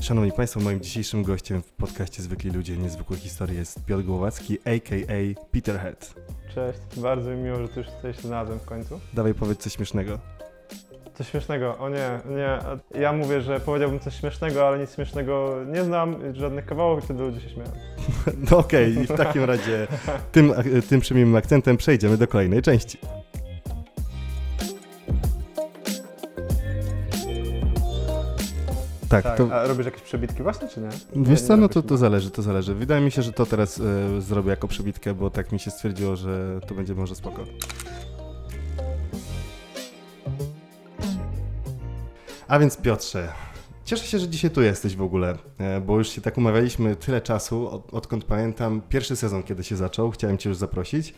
Szanowni Państwo, moim dzisiejszym gościem w podcaście Zwykli Ludzie Niezwykłe Historie jest Piotr Głowacki, a.k.a. Peterhead. Cześć, bardzo mi miło, że tu już się znalazłem w końcu. Dawaj powiedz coś śmiesznego. Coś śmiesznego, o nie, nie, ja mówię, że powiedziałbym coś śmiesznego, ale nic śmiesznego nie znam, żadnych kawałów i wtedy ludzie się śmieją. No okej, okay, w takim razie tym, tym przemiłym akcentem przejdziemy do kolejnej części. Tak, tak. To... A robisz jakieś przebitki właśnie, czy nie? Wiesz co, no to, to zależy, to zależy. Wydaje mi się, że to teraz e, zrobię jako przebitkę, bo tak mi się stwierdziło, że to będzie może spoko. A więc Piotrze, cieszę się, że dzisiaj tu jesteś w ogóle, e, bo już się tak umawialiśmy tyle czasu, od, odkąd pamiętam pierwszy sezon, kiedy się zaczął, chciałem Cię już zaprosić.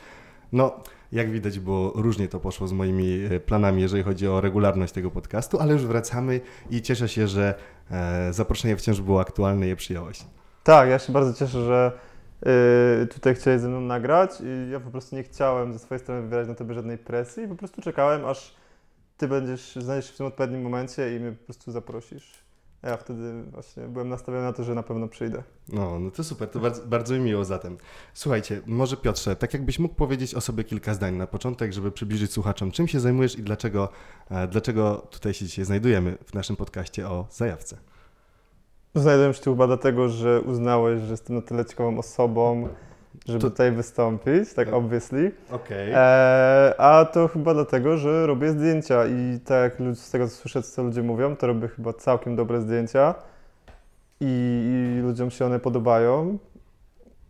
No, jak widać, bo różnie to poszło z moimi e, planami, jeżeli chodzi o regularność tego podcastu, ale już wracamy i cieszę się, że e, zaproszenie wciąż było aktualne i je przyjąłeś. Tak, ja się bardzo cieszę, że yy, tutaj chciałeś ze mną nagrać i ja po prostu nie chciałem ze swojej strony wywierać na tobie żadnej presji, po prostu czekałem, aż ty będziesz, znajdziesz się w tym odpowiednim momencie i mnie po prostu zaprosisz. Ja wtedy właśnie byłem nastawiony na to, że na pewno przyjdę. No, no to super, to bardzo, bardzo mi miło zatem. Słuchajcie, może Piotrze, tak jakbyś mógł powiedzieć o sobie kilka zdań na początek, żeby przybliżyć słuchaczom, czym się zajmujesz i dlaczego, e, dlaczego tutaj się dzisiaj znajdujemy w naszym podcaście o zajawce. Znajduję się tu chyba dlatego, że uznałeś, że jestem na tyle ciekawą osobą, żeby to... tutaj wystąpić, tak obviously. Okay. E, a to chyba dlatego, że robię zdjęcia i tak jak z tego co słyszę, co ludzie mówią, to robię chyba całkiem dobre zdjęcia i, i ludziom się one podobają,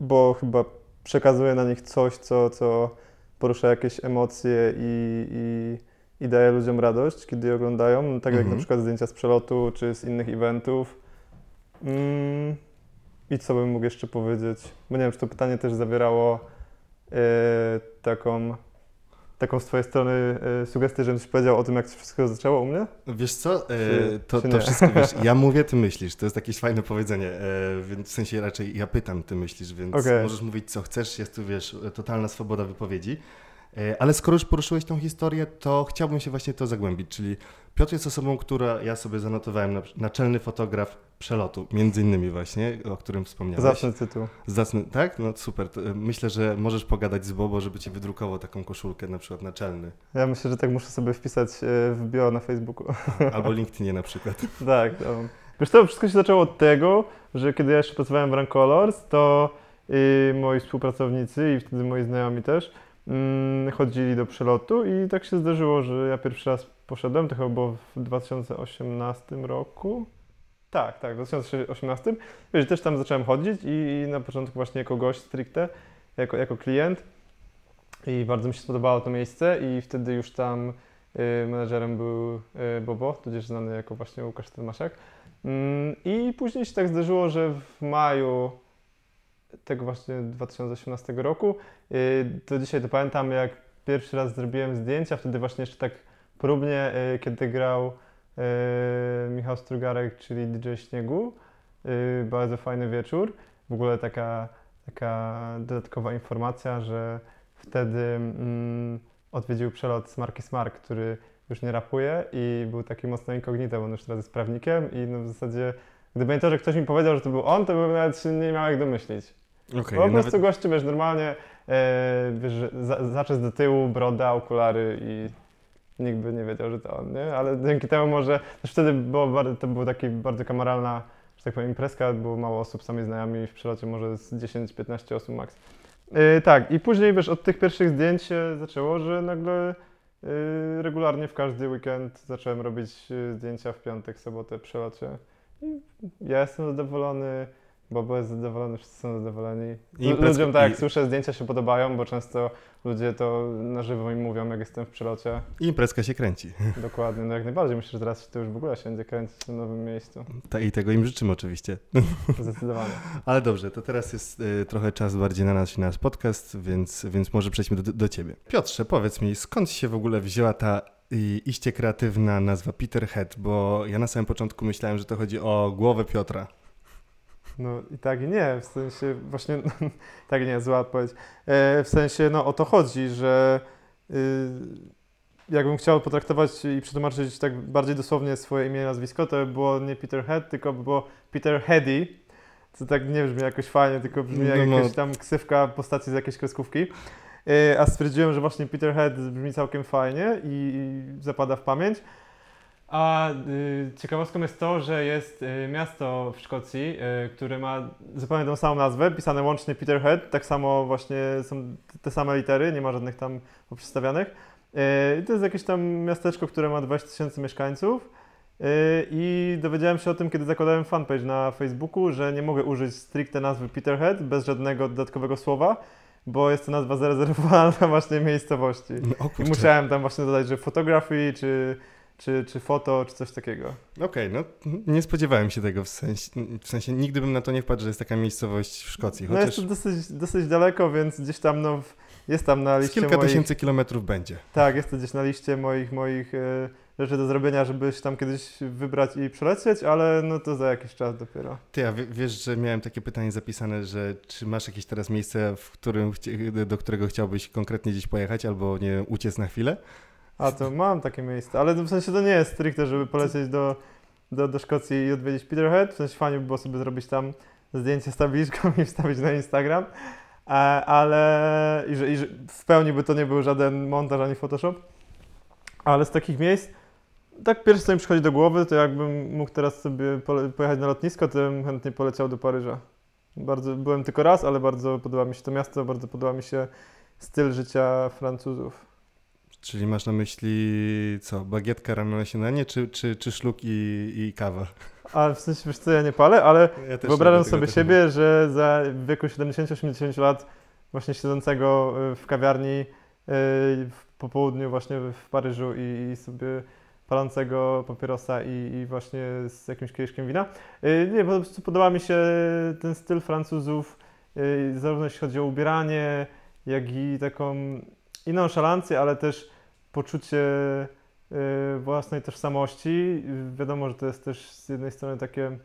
bo chyba przekazuję na nich coś, co, co porusza jakieś emocje i, i, i daje ludziom radość, kiedy je oglądają, no, tak jak na mhm. przykład zdjęcia z przelotu czy z innych eventów. Mm. I co bym mógł jeszcze powiedzieć? Bo nie wiem, czy to pytanie też zawierało yy, taką, taką z Twojej strony yy, sugestię, żebym coś powiedział o tym, jak to wszystko zaczęło u mnie? Wiesz co, yy, to, to wszystko, wiesz, ja mówię, Ty myślisz, to jest jakieś fajne powiedzenie, więc w sensie raczej ja pytam, Ty myślisz, więc okay. możesz mówić co chcesz, jest tu, wiesz, totalna swoboda wypowiedzi. Ale skoro już poruszyłeś tą historię, to chciałbym się właśnie to zagłębić, czyli Piotr jest osobą, która, ja sobie zanotowałem, naczelny fotograf przelotu, między innymi właśnie, o którym wspomniałeś. Zacny tytuł. Zacny, tak? No super. E, myślę, że możesz pogadać z Bobo, żeby ci wydrukował taką koszulkę, na przykład naczelny. Ja myślę, że tak muszę sobie wpisać e, w bio na Facebooku. Albo LinkedInie na przykład. tak. To. Wiesz to wszystko się zaczęło od tego, że kiedy ja jeszcze pracowałem w Rancolors, to i moi współpracownicy i wtedy moi znajomi też chodzili do przelotu i tak się zdarzyło, że ja pierwszy raz poszedłem, to chyba było w 2018 roku. Tak, tak, w 2018. Wiesz, też tam zacząłem chodzić i, na początku właśnie jako gość stricte, jako, jako klient. I bardzo mi się spodobało to miejsce i wtedy już tam y, menedżerem był y, Bobo, tudzież znany jako właśnie Łukasz Tymaszek. Mm, I później się tak zdarzyło, że w maju tego właśnie 2018 roku, y, to dzisiaj to pamiętam, jak pierwszy raz zrobiłem zdjęcia, wtedy właśnie jeszcze tak próbnie, y, kiedy grał y, Michał Strugarek, czyli DJ Śniegu. Y, bardzo fajny wieczór. W ogóle taka, taka dodatkowa informacja, że wtedy mm, odwiedził przelot Smarky Smark, który już nie rapuje i był taki mocno incognito, bo on już teraz jest prawnikiem i no w zasadzie gdyby nie to, że ktoś mi powiedział, że to był on, to bym nawet się nie miał jak domyślić. Okay, po prostu gościu, wiesz, normalnie e, wiesz, za, zaczes do tyłu, broda, okulary i nikt by nie wiedział, że to on, nie? Ale dzięki temu może, też wtedy było bardzo, to była taka bardzo kameralna, że tak powiem, imprezka, było mało osób, sami znajomi, w przelocie może z 10-15 osób max. Yy, tak, i później, wiesz, od tych pierwszych zdjęć się zaczęło, że nagle yy, regularnie w każdy weekend zacząłem robić yy, zdjęcia w piątek, sobotę, przelocie. I ja jestem zadowolony, Bobo jest zadowolony, wszyscy są zadowoleni. I Ludziom tak jak i... słyszę, zdjęcia się podobają, bo często ludzie to na żywo mi mówią, jak jestem w przelocie. I imprezka się kręci. Dokładnie, no jak najbardziej. Myślę, że teraz to już w ogóle się będzie kręcić w nowym miejscu. Ta, I tego im życzymy oczywiście. Zdecydowanie. Ale dobrze, to teraz jest y, trochę czas bardziej na nasz, nasz podcast, więc, więc może przejdźmy do, do Ciebie. Piotrze, powiedz mi, skąd się w ogóle wzięła ta i iście kreatywna nazwa Peterhead, bo ja na samym początku myślałem, że to chodzi o głowę Piotra. No i tak i nie, w sensie właśnie, tak i nie, zła odpowiedź. E, w sensie, no o to chodzi, że y, jakbym chciał potraktować i przetłumaczyć tak bardziej dosłownie swoje imię i nazwisko, to by było nie Peter Head, tylko by było Peter Heady, co tak nie brzmi jakoś fajnie, tylko brzmi jak no, jakaś tam ksywka postaci z jakiejś kreskówki. E, a stwierdziłem, że właśnie Peter Head brzmi całkiem fajnie i, i zapada w pamięć. A y, ciekawostką jest to, że jest y, miasto w Szkocji, y, które ma zupełnie tą samą nazwę, pisane łącznie Peterhead, tak samo właśnie są te same litery, nie ma żadnych tam poprzestawianych. Y, to jest jakieś tam miasteczko, które ma 20 tysięcy mieszkańców y, i dowiedziałem się o tym, kiedy zakładałem fanpage na Facebooku, że nie mogę użyć stricte nazwy Peterhead bez żadnego dodatkowego słowa, bo jest to nazwa zarezerwowana na właśnie miejscowości. No, I musiałem tam właśnie dodać, że photography czy czy, czy foto, czy coś takiego. Okej, okay, no nie spodziewałem się tego, w sensie, w sensie nigdy bym na to nie wpadł, że jest taka miejscowość w Szkocji. Chociaż... No jest to dosyć, dosyć daleko, więc gdzieś tam no, jest tam na liście kilka moich... tysięcy kilometrów będzie. Tak, jest to gdzieś na liście moich, moich e, rzeczy do zrobienia, żeby się tam kiedyś wybrać i przelecieć, ale no to za jakiś czas dopiero. Ty, a wiesz, że miałem takie pytanie zapisane, że czy masz jakieś teraz miejsce, w którym, do którego chciałbyś konkretnie gdzieś pojechać albo nie uciec na chwilę? A to mam takie miejsce, ale w sensie to nie jest stricte, żeby polecieć do, do, do Szkocji i odwiedzić Peterhead. W sensie fajnie by było sobie zrobić tam zdjęcie z tabliczką i wstawić na Instagram. E, ale i że, i że w pełni by to nie był żaden montaż ani Photoshop. Ale z takich miejsc, tak pierwsze co mi przychodzi do głowy, to jakbym mógł teraz sobie pojechać na lotnisko, to bym chętnie poleciał do Paryża. Bardzo, byłem tylko raz, ale bardzo podoba mi się to miasto, bardzo podoba mi się styl życia Francuzów. Czyli masz na myśli co, bagietka rano na śniadanie, czy, czy, czy szluk i, i kawa? A w sensie, wiesz co, ja nie palę, ale ja wyobrażam sobie siebie, że za w wieku 70-80 lat właśnie siedzącego y, w kawiarni y, po południu właśnie w Paryżu i, i sobie palącego papierosa i, i, właśnie z jakimś kieliszkiem wina. Y, nie, po prostu podoba mi się ten styl Francuzów, zarówno jeśli chodzi o ubieranie, jak i taką i nonszalancję, ale też poczucie y, własnej tożsamości. Wiadomo, że to jest też z jednej strony takie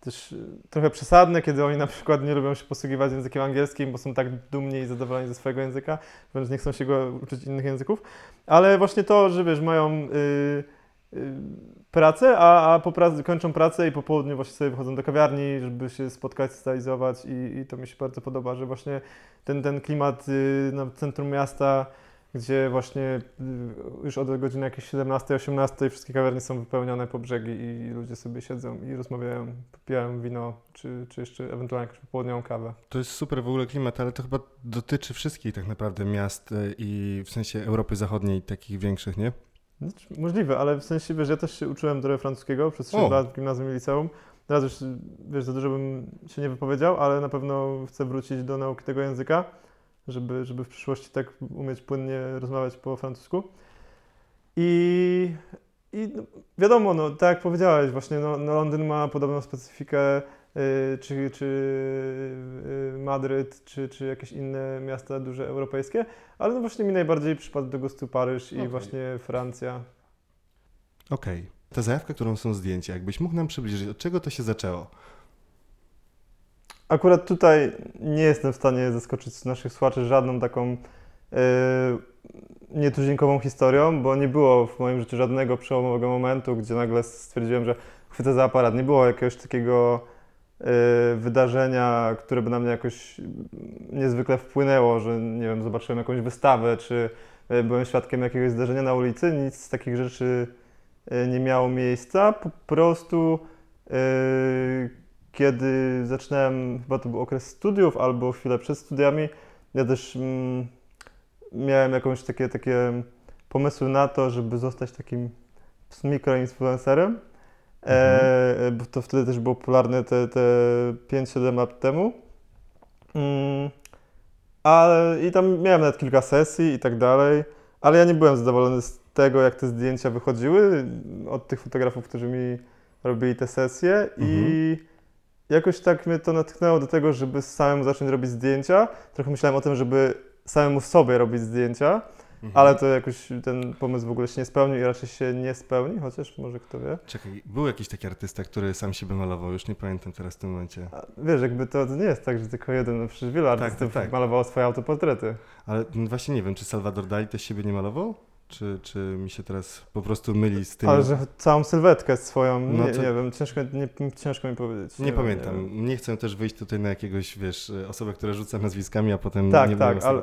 też y, trochę przesadne, kiedy oni na przykład nie lubią się posługiwać językiem angielskim, bo są tak dumni i zadowoleni ze swojego języka, więc nie chcą się go uczyć innych języków. Ale właśnie to, że wiesz, mają y, y, pracę, a, a po pracy, kończą pracę i po południu właśnie sobie wychodzą do kawiarni, żeby się spotkać, socializować i, i to mi się bardzo podoba, że właśnie ten, ten klimat y, na centrum miasta gdzie właśnie y, już od godziny jakieś 17-18 wszystkie kawiarnie są wypełnione po brzegi i ludzie sobie siedzą i rozmawiają, pijają wino, czy, czy jeszcze ewentualnie jakąś popołudniową kawę. To jest super w ogóle klimat, ale to chyba dotyczy wszystkich tak naprawdę miast y, i w sensie Europy Zachodniej, takich większych, nie? Znaczy, możliwe, ale w sensie, wiesz, ja też się uczyłem trochę francuskiego przez 3 lat w gimnazjum i liceum. Teraz już, wiesz, za dużo bym się nie wypowiedział, ale na pewno chcę wrócić do nauki tego języka żeby, żeby w przyszłości tak umieć płynnie rozmawiać po francusku. I, i no, wiadomo, no, tak jak powiedziałeś, właśnie no, no Londyn ma podobną specyfikę, czy, czy y, Madryt, czy, czy jakieś inne miasta duże europejskie, ale no właśnie mi najbardziej przypadł do gustu Paryż okay. i właśnie Francja. Okej. Okay. Ta zajawka, którą są zdjęcia, jakbyś mógł nam przybliżyć, od czego to się zaczęło? Akurat tutaj nie jestem w stanie zaskoczyć naszych słuchaczy żadną taką yy, nietuzinkową historią, bo nie było w moim życiu żadnego przełomowego momentu, gdzie nagle stwierdziłem, że chwycę za aparat. Nie było jakiegoś takiego wydarzenia, które by na mnie jakoś niezwykle wpłynęło, że nie wiem, zobaczyłem jakąś wystawę, czy yy, byłem świadkiem jakiegoś zdarzenia na ulicy. Nic z takich rzeczy yy, nie miało miejsca. Po prostu kiedy zaczynałem, chyba to był okres studiów albo chwilę przed studiami, ja też mm, miałem jakąś takie, takie pomysły na to, żeby zostać takim mikroinfluencerem. E, mhm. Bo to wtedy też było popularne te, te 5-7 lat temu. Mm, ale i tam miałem nawet kilka sesji i tak dalej, ale ja nie byłem zadowolony z tego, jak te zdjęcia wychodziły od tych fotografów, którzy mi robili te sesje mhm. i jakoś tak mnie to natchnęło do tego, żeby samemu zacząć robić zdjęcia. Trochę myślałem o tym, żeby samemu sobie robić zdjęcia. Mhm. ale to jakoś ten pomysł w ogóle się nie spełnił i raczej się nie spełni, chociaż może kto wie. Czekaj, był jakiś taki artysta, który sam siebie malował, już nie pamiętam teraz w tym momencie. A, wiesz, jakby to, to, nie jest tak, że tylko jeden, no przecież wielu tak, artystów tak, tak. malowało swoje autoportrety. Ale właśnie nie wiem, czy Salvador Dali też siebie nie malował? Czy, czy mi się teraz po prostu myli z tym? Ale że całą sylwetkę swoją, no nie, to... nie wiem, ciężko, nie, ciężko mi powiedzieć. Nie, nie pamiętam. Nie, nie, chcę też wyjść tutaj na jakiegoś, wiesz, osobę, która rzuca nazwiskami, a potem tak, nie tak, ale,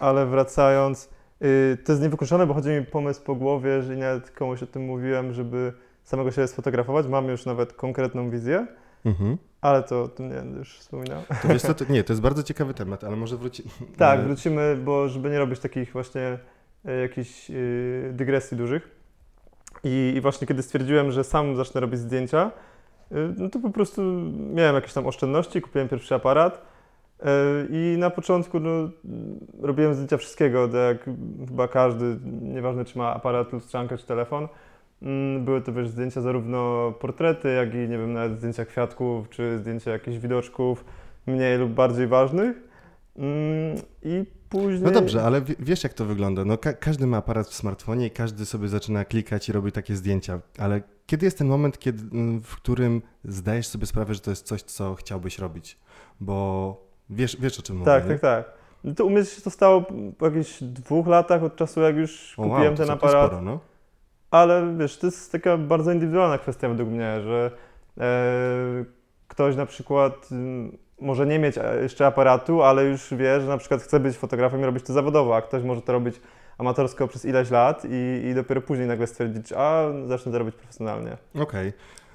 ale wracając, to jest niewykluczone, bo chodzi mi pomysł po głowie, że nawet komuś o tym mówiłem, żeby samego siebie sfotografować. Mam już nawet konkretną wizję. Mhm. Ale to, to nie będę już wspominał. To wiesz co, to, nie, to jest bardzo ciekawy temat, ale może wrócimy. Tak, wrócimy, bo żeby nie robić takich właśnie E, jakichś e, dygresji dużych. I, I, właśnie kiedy stwierdziłem, że sam zacznę robić zdjęcia, no to po prostu miałem jakieś tam oszczędności, kupiłem pierwszy aparat i na początku no, robiłem zdjęcia wszystkiego, tak jak chyba każdy, nieważne czy ma aparat, lustrzankę czy telefon. Mm, były to wiesz, zdjęcia zarówno portrety, jak i nie wiem, nawet zdjęcia kwiatków, czy zdjęcia jakichś widoczków mniej lub bardziej ważnych. Mm, I później... No dobrze, ale wiesz jak to wygląda. No, ka każdy ma aparat w smartfonie i każdy sobie zaczyna klikać i robi takie zdjęcia, ale kiedy jest ten moment, kiedy, w którym zdajesz sobie sprawę, że to jest coś, co chciałbyś robić? Bo wiesz, wiesz o czym mówię. Tak, tak, tak. No to u mnie się to stało po jakichś dwóch latach od czasu, jak już o, kupiłem wow, ten aparat. Sporo, no. Ale wiesz, to jest taka bardzo indywidualna kwestia według mnie, że e, ktoś na przykład może nie mieć e, jeszcze aparatu, ale już wie, że na przykład chce być fotografem i robić to zawodowo, a ktoś może to robić amatorsko przez ileś lat i, i dopiero później nagle stwierdzić, a zacznę to robić profesjonalnie. Okej. Okay.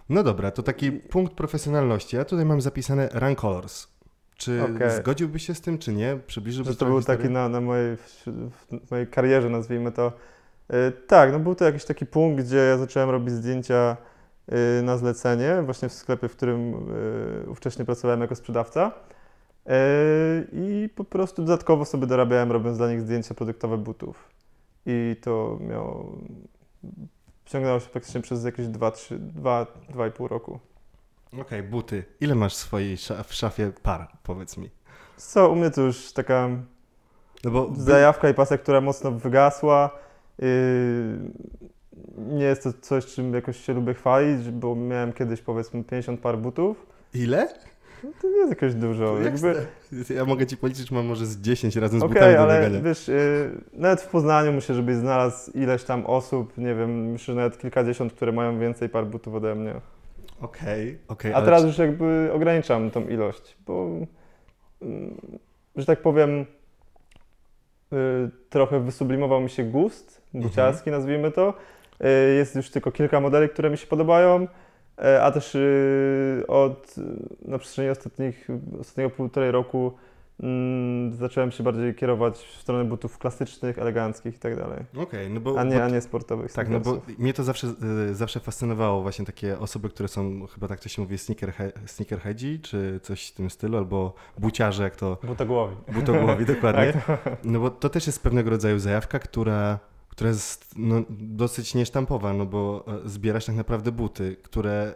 No dobra, to taki punkt profesjonalności. Ja tutaj mam zapisane Run Colors. Czy okay. zgodziłbyś się z tym, czy nie? Przybliżyłbyś Że to był historię? taki na, na mojej, w mojej karierze, nazwijmy to. Yy, tak, no był to jakiś taki punkt, gdzie ja zacząłem robić zdjęcia Y, na zlecenie, właśnie w sklepie, w którym y, ówcześnie pracowałem jako sprzedawca. Y, I po prostu dodatkowo sobie dorabiałem, robiąc dla nich zdjęcia produktowe butów. I to miało. Ciągnęło się praktycznie przez jakieś 2-2,5 roku. Okej, okay, buty. Ile masz w swojej w szafie par, powiedz mi? Co, u mnie to już taka no bo zajawka i pasek, która mocno wygasła. Yy, nie jest to coś, czym jakoś się lubię chwalić, bo miałem kiedyś powiedzmy 50 par butów. Ile? No to nie jest jakoś dużo. Jakby... Ja mogę ci policzyć, mam może z 10 razem z okay, butami do ale wiesz, yy, nawet w Poznaniu myślę, żebyś znalazł ileś tam osób, nie wiem, myślę, że nawet kilkadziesiąt, które mają więcej par butów ode mnie. Okej, okay. Okay, A teraz już jakby ograniczam tą ilość, bo, yy, że tak powiem, yy, trochę wysublimował mi się gust buciarski, mhm. nazwijmy to. E, jest już tylko kilka modeli, które mi się podobają, e, a też od, na przestrzeni ostatnich, ostatniego półtorej roku mm, zacząłem się bardziej kierować w stronę butów klasycznych, eleganckich i tak dalej. Okay, no bo, a, nie, a nie sportowych. Tak, no bo mnie to zawsze, zawsze fascynowało właśnie takie osoby, które są, chyba tak to się mówi, sneakerhe sneakerheadzi, czy coś w tym stylu, albo buciarze, jak to... Butogłowi. Butogłowi, dokładnie. tak. No bo to też jest pewnego rodzaju zajawka, która która jest no, dosyć niesztampowa, no bo e, zbierasz tak naprawdę buty, które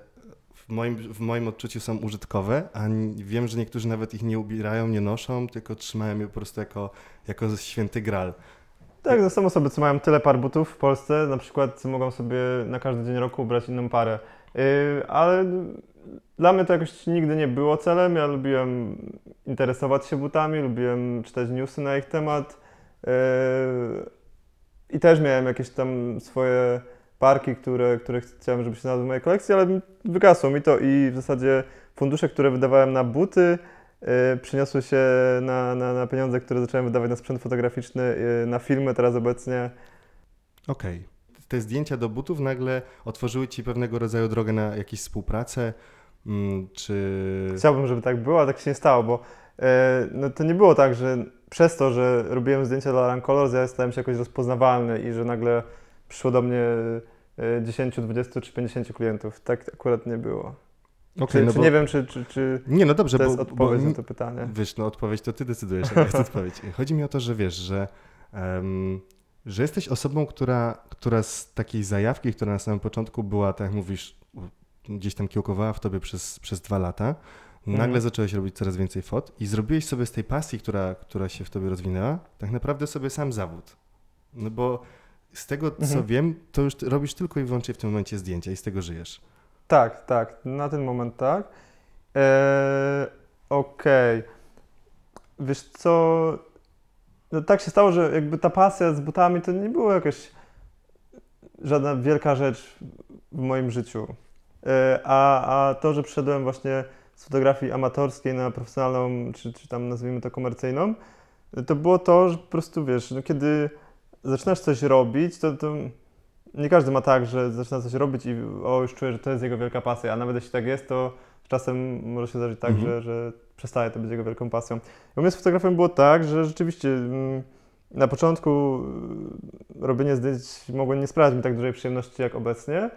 w moim, w moim odczuciu są użytkowe, a wiem, że niektórzy nawet ich nie ubierają, nie noszą, tylko trzymają je po prostu jako, jako święty gral. Tak, no są osoby, co mają tyle par butów w Polsce, na przykład mogą sobie na każdy dzień roku ubrać inną parę. Yy, ale dla mnie to jakoś nigdy nie było celem. Ja lubiłem interesować się butami, lubiłem czytać newsy na ich temat. Yy, i też miałem jakieś tam swoje parki, które, które chciałem, żeby się znalazły w mojej kolekcji, ale wygasło mi to i w zasadzie fundusze, które wydawałem na buty, yy, przyniosły się na, na, na, pieniądze, które zacząłem wydawać na sprzęt fotograficzny, yy, na filmy teraz obecnie. Okej. Okay. Te zdjęcia do butów nagle otworzyły Ci pewnego rodzaju drogę na jakąś współpracę, mm, czy... Chciałbym, żeby tak było, a tak się nie stało, bo yy, no, to nie było tak, że przez to, że robiłem zdjęcia dla Run Colors, ja stałem się jakoś rozpoznawalny i że nagle przyszło do mnie 10, e, 20 czy 50 klientów. Tak akurat nie było. Okay, czy, no czy bo... nie wiem, czy, czy, czy nie, no dobrze, to jest bo, odpowiedź bo, na to pytanie. Wiesz, no odpowiedź to ty decydujesz, jaka jest odpowiedź. Chodzi mi o to, że wiesz, że, um, że jesteś osobą, która, która z takiej zajawki, która na samym początku była, tak jak mówisz, gdzieś tam kiełkowała w tobie przez, przez dwa lata, Nagle mhm. zacząłeś robić coraz więcej fot i zrobiłeś sobie z tej pasji, która, która się w tobie rozwinęła, tak naprawdę sobie sam zawód. No bo z tego, co mhm. wiem, to już robisz tylko i wyłącznie w tym momencie zdjęcia i z tego żyjesz. Tak, tak. Na ten moment tak. Eee, Okej. Okay. Wiesz co, no tak się stało, że jakby ta pasja z butami to nie było jakaś żadna wielka rzecz w moim życiu. Eee, a, a to, że przyszedłem właśnie z fotografii amatorskiej na profesjonalną, czy, czy tam nazwijmy to komercyjną, to było to, że po prostu wiesz, no kiedy zaczynasz coś robić, to, to nie każdy ma tak, że zaczyna coś robić i o, już czuje, że to jest jego wielka pasja, a nawet jeśli tak jest, to czasem może się zdarzyć tak, mhm. że, że przestaje to być jego wielką pasją. U mnie z fotografią było tak, że rzeczywiście mm, na początku y, robienie zdjęć mogło nie sprawiać mi tak dużej przyjemności jak obecnie,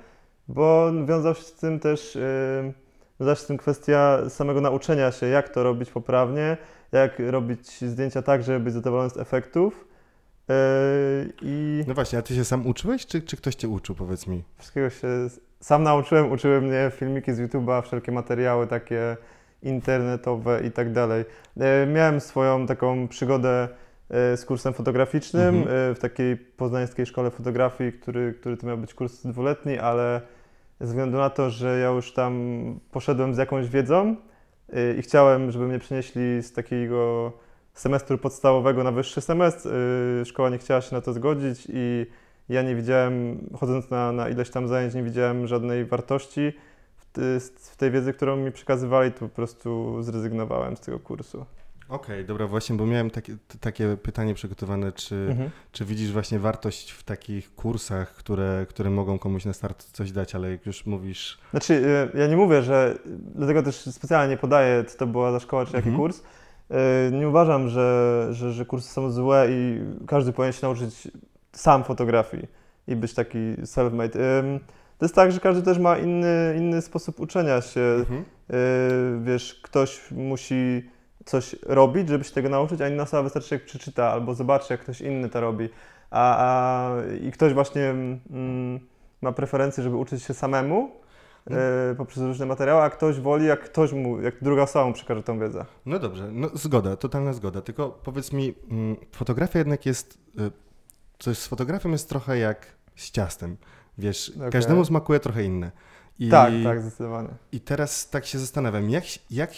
bo wiązało się z tym też yy, wiązała się z tym kwestia samego nauczenia się, jak to robić poprawnie, jak robić zdjęcia tak, żeby być zadowolony z efektów. Yy, I no właśnie, a ty się sam uczyłeś, czy, czy ktoś cię uczył, powiedz mi? Wszystkiego się sam nauczyłem, uczyły mnie filmiki z YouTube'a, wszelkie materiały takie internetowe i tak dalej. Yy, miałem swoją taką przygodę yy, z kursem fotograficznym mhm. w takiej poznańskiej szkole fotografii, który, który to miał być kurs dwuletni, ale ze względu na to, że ja już tam poszedłem z jakąś wiedzą i chciałem, żeby mnie przenieśli z takiego semestru podstawowego na wyższy semestr. Y, szkoła nie chciała się na to zgodzić i ja nie widziałem, chodząc na, na ileś tam zajęć, nie widziałem żadnej wartości w, tej wiedzy, którą mi przekazywali, to po prostu zrezygnowałem z tego kursu. Okej, okay, dobra, właśnie, bo miałem takie, takie pytanie przygotowane, czy, mhm. czy widzisz właśnie wartość w takich kursach, które, które mogą komuś na start coś dać, ale jak już mówisz... Znaczy, e, ja nie mówię, że, dlatego też specjalnie podaję, czy to była za szkoła, czy jaki mhm. kurs. E, nie uważam, że, że, że kursy są złe i każdy powinien się nauczyć sam fotografii i być taki self-made. To jest tak, że każdy też ma inny, inny sposób uczenia się. Mhm. E, wiesz, ktoś musi coś robić, żeby się tego nauczyć, a inna osoba wystarczy jak przeczyta albo zobaczy, jak ktoś inny to robi. A, a I ktoś właśnie mm, ma preferencję, żeby uczyć się samemu mm. poprzez różne materiały, a ktoś woli, jak ktoś mu, jak druga osoba mu przekaże tą wiedzę. No dobrze, no zgoda, totalna zgoda. Tylko powiedz mi, mm, fotografia jednak jest, y, coś z fotografią jest trochę jak z ciastem. Wiesz, okay. każdemu smakuje trochę inne. I, tak, tak, zdecydowanie. I teraz tak się zastanawiam, jak, jak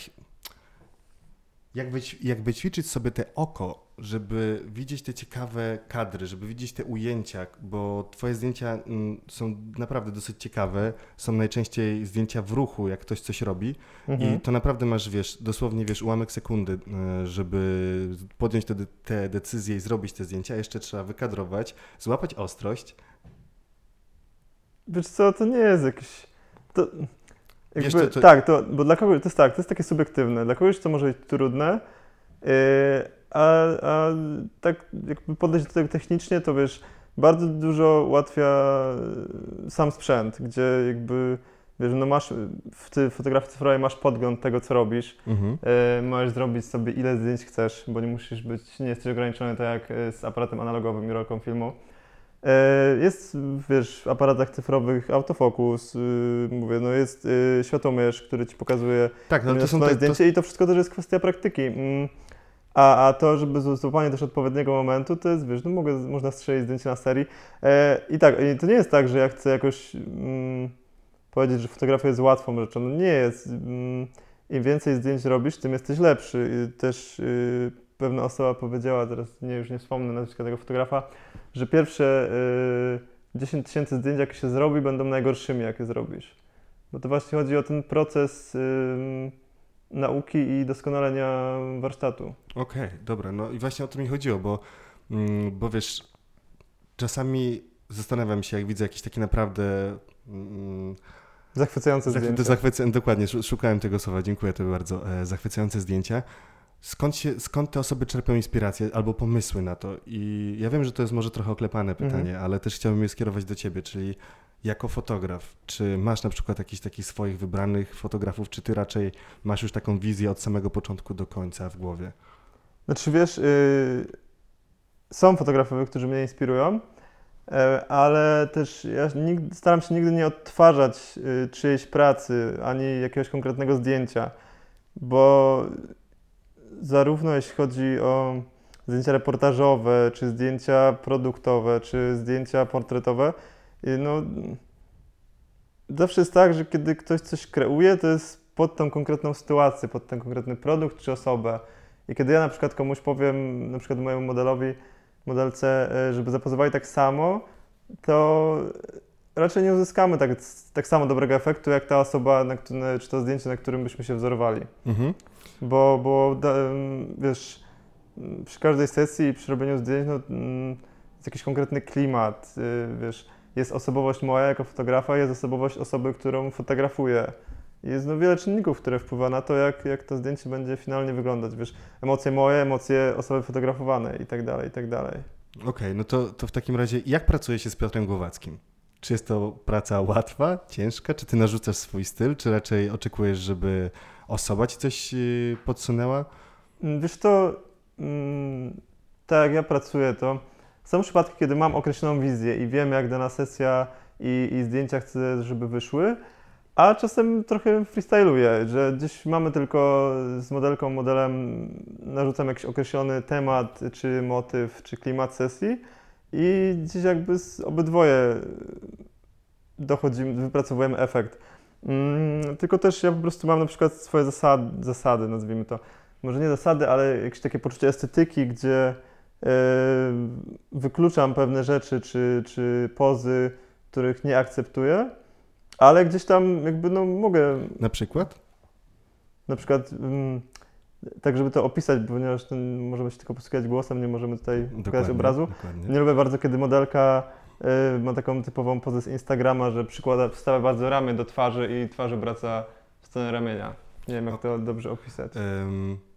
jakby, jakby ćwiczyć sobie te oko, żeby widzieć te ciekawe kadry, żeby widzieć te ujęcia, bo twoje zdjęcia mm, są naprawdę dosyć ciekawe, są najczęściej zdjęcia w ruchu, jak ktoś coś robi mhm. i to naprawdę masz, wiesz, dosłownie, wiesz, ułamek sekundy, e, żeby podjąć te, te decyzje i zrobić te zdjęcia, jeszcze trzeba wykadrować, złapać ostrość. Wiesz co, to nie jest jakiś... To jakby, Wiesz, to, to... Tak, to, bo dla kogoś to jest tak, to jest takie subiektywne. Dla kogoś to może być trudne, yy, a, a tak jakby podejść do tego technicznie, to wiesz, bardzo dużo ułatwia yy, sam sprzęt, gdzie jakby wiesz, no masz w fotografii cyfrowej masz podgląd tego, co robisz. Mhm. Yy, możesz zrobić sobie ile zdjęć chcesz, bo nie musisz być, nie jesteś ograniczony tak jak z aparatem analogowym i rolką filmu. E, jest, wiesz, w aparatach cyfrowych autofokus, y, mówię, no jest y, światłomierz, który ci pokazuje tak, no to są te, zdjęcie to... i to wszystko też jest kwestia praktyki. Mm. A, a to, żeby złapanie też odpowiedniego momentu, to jest, wiesz, no mogę, można strzelić zdjęcie na serii. E, I tak, i to nie jest tak, że ja chcę jakoś mm, powiedzieć, że fotografia jest łatwą rzeczą. No nie jest. Mm, Im więcej zdjęć robisz, tym jesteś lepszy. I też y, pewna osoba powiedziała, teraz nie, już nie wspomnę nazwiska tego fotografa, że pierwsze y, 10 tysięcy zdjęć, jakie się zrobi, będą najgorszymi, jakie zrobisz. Bo to właśnie chodzi o ten proces y, nauki i doskonalenia warsztatu. Okej, okay, dobra, no i właśnie o to mi chodziło, bo, mm, bo wiesz, czasami zastanawiam się, jak widzę jakieś takie naprawdę... Mm, Zachwycające zdjęcia. Zachwycę, dokładnie, szukałem tego słowa, dziękuję Tobie bardzo. E, zachwycające zdjęcia. Skąd, się, skąd te osoby czerpią inspirację albo pomysły na to? I ja wiem, że to jest może trochę oklepane mhm. pytanie, mhm. ale też chciałbym je skierować do ciebie, czyli jako fotograf, czy masz na przykład jakichś takich swoich wybranych fotografów, czy ty raczej masz już taką wizję od samego początku do końca w głowie? Znaczy wiesz, yy, są fotografowie, którzy mnie inspirują, yy, ale też ja nigdy, staram się nigdy nie odtwarzać yy, czyjejś pracy, ani jakiegoś konkretnego zdjęcia, bo zarówno jeśli chodzi o zdjęcia reportażowe, czy zdjęcia produktowe, czy zdjęcia portretowe. No, zawsze jest tak, że kiedy ktoś coś kreuje, to jest pod tą konkretną sytuację, pod ten konkretny produkt czy osobę. I kiedy ja na przykład komuś powiem, na przykład mojemu modelowi, modelce, e, żeby zapozowali tak samo, to raczej nie uzyskamy tak, tak samo dobrego efektu, jak ta osoba, na, czy to zdjęcie, na którym byśmy się wzorowali. Mhm. Bo, bo wiesz, przy każdej sesji i przy robieniu zdjęć, no, mm, jest jakiś konkretny klimat, y, wiesz, jest osobowość moja jako fotografa, jest osobowość osoby, którą fotografuję. Jest no wiele czynników, które wpływa na to, jak, jak to zdjęcie będzie finalnie wyglądać. Wiesz, emocje moje, emocje osoby fotografowanej i tak dalej, i tak dalej. Okej, okay, no to, to w takim razie jak pracuje się z Piotrem Głowackim? Czy jest to praca łatwa, ciężka? Czy ty narzucasz swój styl, czy raczej oczekujesz, żeby osoba ci coś y, podsunęła? Mm, wiesz to, mm, tak jak ja pracuję, to są przypadki, kiedy mam określoną wizję i wiem, jak dana sesja i, i zdjęcia chcę, żeby wyszły, a czasem trochę freestyluję, że gdzieś mamy tylko z modelką, modelem, narzucam jakiś określony temat, czy motyw, czy klimat sesji i gdzieś jakby z obydwoje dochodzimy, wypracowujemy efekt. Mm, tylko też ja po prostu mam na przykład swoje zasady, zasady, nazwijmy to. Może nie zasady, ale jakieś takie poczucie estetyki, gdzie wykluczam pewne rzeczy czy, czy pozy, których nie akceptuję, ale gdzieś tam jakby no mogę. Na przykład? Na przykład. Yy, tak, żeby to opisać, ponieważ ten, możemy się tylko posługiwać głosem, nie możemy tutaj pokazać obrazu. Dokładnie. Nie lubię bardzo, kiedy modelka y, ma taką typową pozę z Instagrama, że przykłada, wstawia bardzo ramię do twarzy i twarzy wraca w stronę ramienia. Nie wiem, jak to dobrze opisać. Um.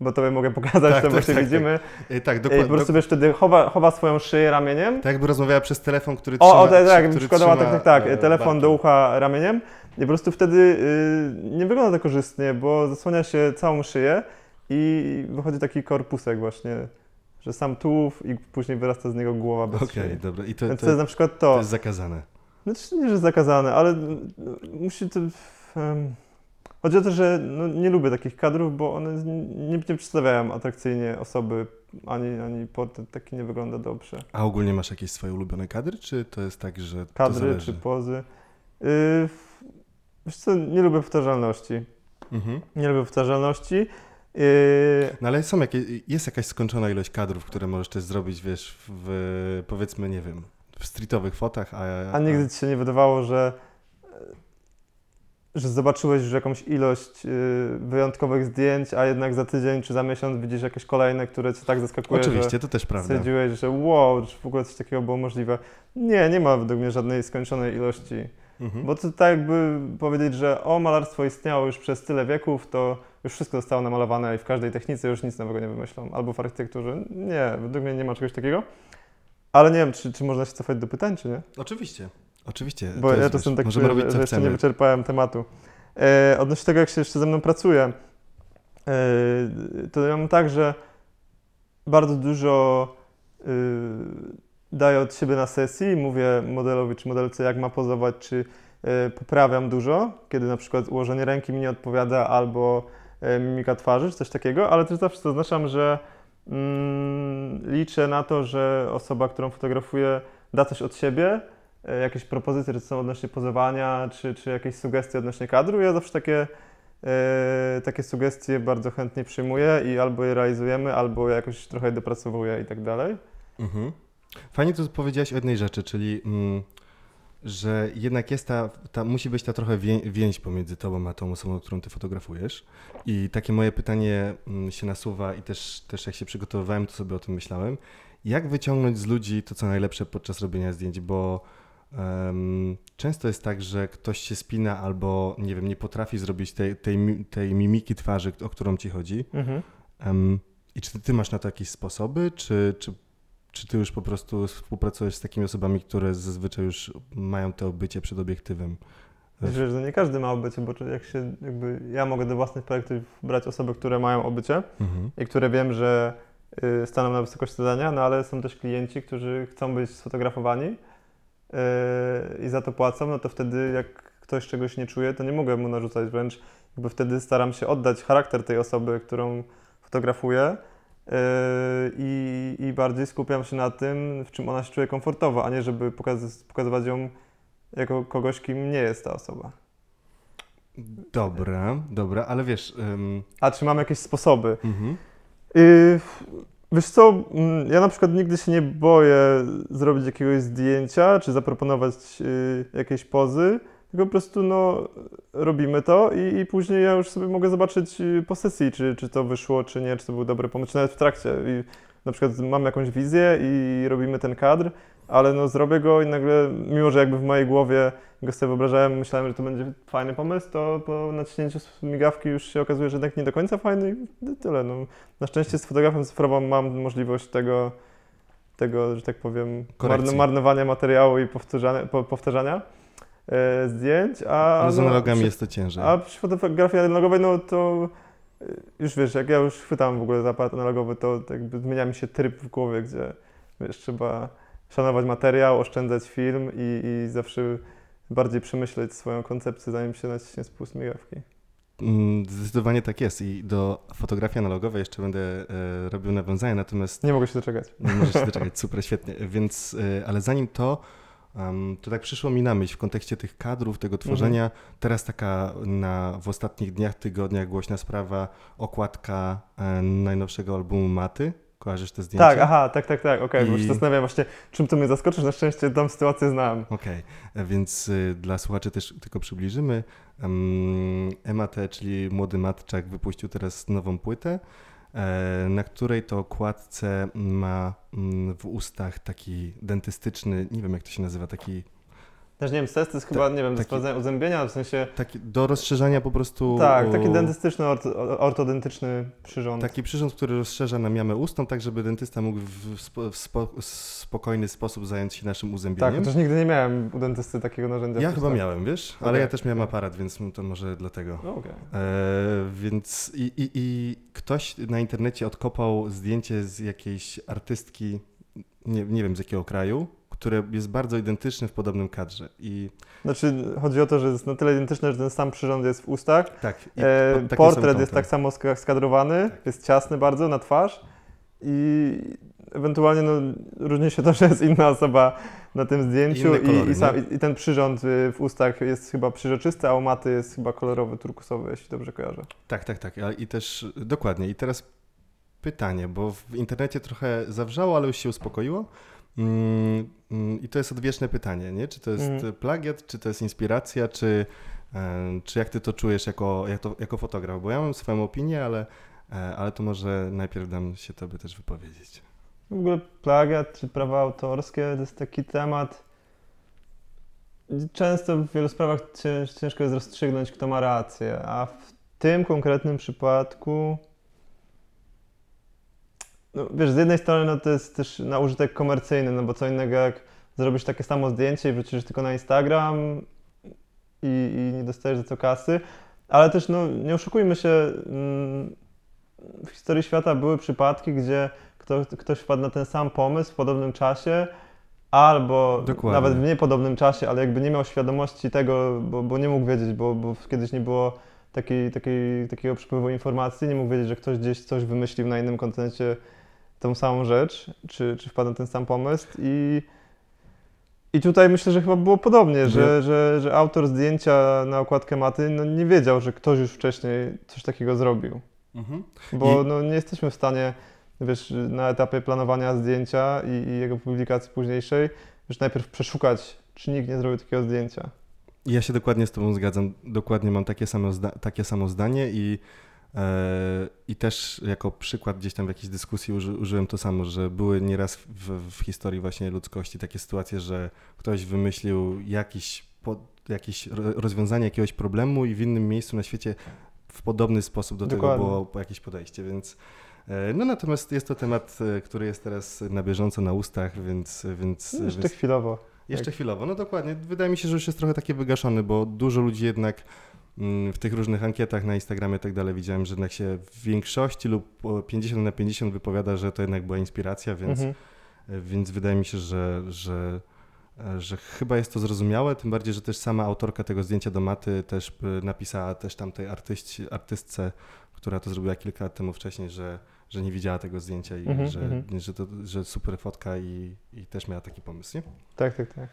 Bo tobie mogę pokazać, tak, to tak, właśnie tak, widzimy. Tak, tak dokładnie. I po prostu wiesz, wtedy chowa, chowa swoją szyję ramieniem. Tak jakby rozmawiała przez telefon, który trzyma... O, o tak, tak, przykładała tak, tak, tak, e, telefon do ucha ramieniem i po prostu wtedy y, nie wygląda to korzystnie, bo zasłania się całą szyję i wychodzi taki korpusek właśnie, że sam tułów i później wyrasta z niego głowa bez Okej, okay, dobra. I to, to, to, jest na przykład to. To jest zakazane. Znaczy nie, że zakazane, ale musi to... Um, chodzi o to, że no, nie lubię takich kadrów, bo one nie, nie przedstawiają atrakcyjnie osoby, ani, ani portret taki nie wygląda dobrze. A ogólnie masz jakieś swoje ulubione kadry, czy to jest tak, że Kadry czy pozy? Yy, Wiesz co, nie lubię powtarzalności. Mhm. Nie lubię powtarzalności. Yy... No ale są jakie, jest jakaś skończona ilość kadrów, które możesz też zrobić, wiesz, w powiedzmy, nie wiem, w streetowych fotach, a... A nigdy ci się nie wydawało, że że zobaczyłeś już jakąś ilość y, wyjątkowych zdjęć, a jednak za tydzień czy za miesiąc widzisz jakieś kolejne, które cię tak zaskakuje, Oczywiście, to też prawda. Stwierdziłeś, że wow, czy w ogóle coś takiego było możliwe. Nie, nie ma według mnie żadnej skończonej ilości Mhm. Bo to tak jakby powiedzieć, że o, malarstwo istniało już przez tyle wieków, to już wszystko zostało namalowane i w każdej technice już nic nowego nie wymyślą. Albo w architekturze. Nie, według mnie nie ma czegoś takiego. Ale nie wiem, czy, czy można się cofać do pytań, czy nie? Oczywiście, oczywiście. Bo to ja czasem tak czuję, robić, że, że jeszcze nie wyczerpałem tematu. E, odnośnie tego, jak się jeszcze ze mną pracuje, e, to ja mam tak, że bardzo dużo e, daję od siebie na sesji, mówię modelowi czy modelce, jak ma pozować, czy y, poprawiam dużo, kiedy na przykład ułożenie ręki mi nie odpowiada albo y, mimika twarzy, czy coś takiego, ale też zawsze zaznaczam, że mm, liczę na to, że osoba, którą fotografuję, da coś od siebie, jakieś propozycje, czy są odnośnie pozowania, czy, czy jakieś sugestie odnośnie kadru. Ja zawsze takie, takie sugestie bardzo chętnie przyjmuję i albo je realizujemy, albo jakoś trochę dopracowuję i tak dalej. Mhm. Fajnie tu powiedziałeś o jednej rzeczy, czyli mm, że jednak jest ta, ta, musi być ta trochę wię, więź pomiędzy tobą a tą osobą, którą ty fotografujesz. I takie moje pytanie mm, się nasuwa i też, też jak się przygotowywałem, to sobie o tym myślałem. Jak wyciągnąć z ludzi to, co najlepsze podczas robienia zdjęć, bo często jest tak, że ktoś się spina albo, nie wiem, nie potrafi zrobić tej, tej, tej mimiki twarzy, o którą ci chodzi. Mhm. I czy ty masz na to jakieś sposoby, czy, czy czy ty już po prostu współpracujesz z takimi osobami, które zazwyczaj już mają to obycie przed obiektywem? Wiesz, że nie każdy ma obycie, bo jak się jakby ja mogę do własnych projektów brać osoby, które mają obycie mhm. i które wiem, że y, staną na wysokości zadania, no ale są też klienci, którzy chcą być sfotografowani i za to płacą, no to wtedy jak ktoś czegoś nie czuje, to nie mogę mu narzucać, wręcz jakby wtedy staram się oddać charakter tej osoby, którą fotografuję i, i bardziej skupiam się na tym, w czym ona się czuje komfortowo, a nie żeby pokaz pokazywać ją jako kogoś, kim nie jest ta osoba. Dobra, dobra, ale wiesz... Um... A czy mam jakieś sposoby? Mhm. Y Wiesz co, mm, ja na przykład nigdy się nie boję zrobić jakiegoś zdjęcia, czy zaproponować y, jakieś pozy, tylko po prostu no, robimy to i, i później ja już sobie mogę zobaczyć y, po sesji, czy, czy to wyszło, czy nie, czy to był dobry pomysł, czy nawet w trakcie. I na przykład mam jakąś wizję i robimy ten kadr, ale no zrobię go i nagle, mimo że jakby w mojej głowie go sobie wyobrażałem, myślałem, że to będzie fajny pomysł, to po naciśnięciu migawki już się okazuje, że jednak nie do końca fajny i tyle. No. Na szczęście z fotografem cyfrową mam możliwość tego, tego że tak powiem, Korekcji. marnowania materiału i powtarzania, powtarzania e, zdjęć. A, no z analogami no, jest to ciężej. A przy fotografii analogowej, no to e, już wiesz, jak ja już chwytam w ogóle za aparat analogowy, to jakby zmienia mi się tryb w głowie, gdzie wiesz, trzeba szanować materiał, oszczędzać film i, i zawsze bardziej przemyśleć swoją koncepcję, zanim się naciśnie spust migawki. Mm, zdecydowanie tak jest i do fotografii analogowej jeszcze będę e, robił nawiązania, natomiast... Nie mogę się doczekać. Nie możesz się doczekać, super, świetnie. Więc, e, ale zanim to, um, to tak przyszło mi na myśl w kontekście tych kadrów, tego tworzenia. Mhm. Teraz taka na, w ostatnich dniach, tygodniach głośna sprawa, okładka e, najnowszego albumu Maty, Kojarzysz te zdjęcia? Tak, aha, tak, tak, tak, okej, okay, I... bo się zastanawiam właśnie, czym to mnie zaskoczysz, na szczęście tą sytuację znam. Okej, okay. więc y, dla słuchaczy też tylko przybliżymy. Um, Emate, czyli młody matczak, wypuścił teraz nową płytę, e, na której to okładce ma mm, w ustach taki dentystyczny, nie wiem jak to się nazywa, taki też nie wiem, test to jest chyba, nie wiem, do sprawdzenia uzębienia, w sensie... Taki do rozszerzania po prostu... Tak, taki dentystyczny, ortodentyczny przyrząd. Taki przyrząd, który rozszerza nam jamę ustną, tak żeby dentysta mógł w, spo, w spo, spokojny sposób zająć się naszym uzębieniem. Tak, chociaż nigdy nie miałem u dentysty takiego narzędzia. Ja chyba miałem, wiesz, ale ja też miałem aparat, więc to może dlatego. No, okay. e, więc i, i, i ktoś na internecie odkopał zdjęcie z jakiejś artystki, nie, nie wiem z jakiego kraju, które jest bardzo identyczne w podobnym kadrze. I... Znaczy, chodzi o to, że jest na tyle identyczne, że ten sam przyrząd jest w ustach. Tak. E, portret jest tak samo skadrowany, tak. jest ciasny bardzo na twarz i ewentualnie no, różni się to, że jest inna osoba na tym zdjęciu kolory, i, i, sam, i, ten przyrząd y, w ustach jest chyba przeźroczysty, a u maty jest chyba kolorowy, turkusowy, jeśli dobrze kojarzę. Tak, tak, tak. I też dokładnie. I teraz pytanie, bo w internecie trochę zawrzało, ale już się uspokoiło. Mm, I to jest odwieczne pytanie, nie? Czy to jest mm. plagiat, czy to jest inspiracja, czy, e, czy jak ty to czujesz jako, jako, jako fotograf? Bo ja mam swoją opinię, ale, e, ale to może najpierw dam się tobie też wypowiedzieć. W ogóle plagiat czy prawa autorskie to jest taki temat. Często w wielu sprawach ciężko jest rozstrzygnąć, kto ma rację, a w tym konkretnym przypadku no, wiesz, z jednej strony no, to jest też na użytek komercyjny, no bo co innego jak zrobisz takie samo zdjęcie i wrzucisz tylko na Instagram i, i nie dostajesz za co kasy, ale też no, nie oszukujmy się, mm, w historii świata były przypadki, gdzie ktoś, ktoś wpadł na ten sam pomysł w podobnym czasie, albo Dokładnie. nawet w niepodobnym czasie, ale jakby nie miał świadomości tego, bo, bo nie mógł wiedzieć, bo, bo kiedyś nie było takiej, takiej, takiego przepływu informacji, nie mógł wiedzieć, że ktoś gdzieś coś wymyślił na innym kontynencie tą samą rzecz, czy, czy wpadł na ten sam pomysł i, i tutaj myślę, że chyba było podobnie, że, że, że autor zdjęcia na okładkę maty no, nie wiedział, że ktoś już wcześniej coś takiego zrobił. Mhm. Bo no, nie jesteśmy w stanie, wiesz, na etapie planowania zdjęcia i, i jego publikacji późniejszej, już najpierw przeszukać, czy nikt nie zrobił takiego zdjęcia. Ja się dokładnie z Tobą zgadzam. Dokładnie mam takie samo, takie samo zdanie i I też jako przykład gdzieś tam w jakiejś dyskusji uży, użyłem to samo, że były nieraz w, w historii właśnie ludzkości takie sytuacje, że ktoś wymyślił jakiś, po, jakieś rozwiązanie jakiegoś problemu i w innym miejscu na świecie w podobny sposób do Dokładnie. tego było jakieś podejście, więc e, no natomiast jest to temat, e, który jest teraz na bieżąco na ustach, więc... więc jeszcze więc... chwilowo. Jeszcze tak. chwilowo, no dokładnie. Wydaje mi się, że już jest trochę takie wygaszony, bo dużo ludzi jednak w tych różnych ankietach na Instagramie i tak dalej widziałem, że jednak się w większości lub 50 na 50 wypowiada, że to jednak była inspiracja, więc, mhm. więc wydaje mi się, że, że, że chyba jest to zrozumiałe, tym bardziej, że też sama autorka tego zdjęcia do maty też napisała też tamtej artyści, artystce która to zrobiła kilka lat temu wcześniej, że, że nie widziała tego zdjęcia i mm-hmm, że, mm-hmm. że, to, że super fotka i, i też miała taki pomysł, nie? Tak, tak, tak.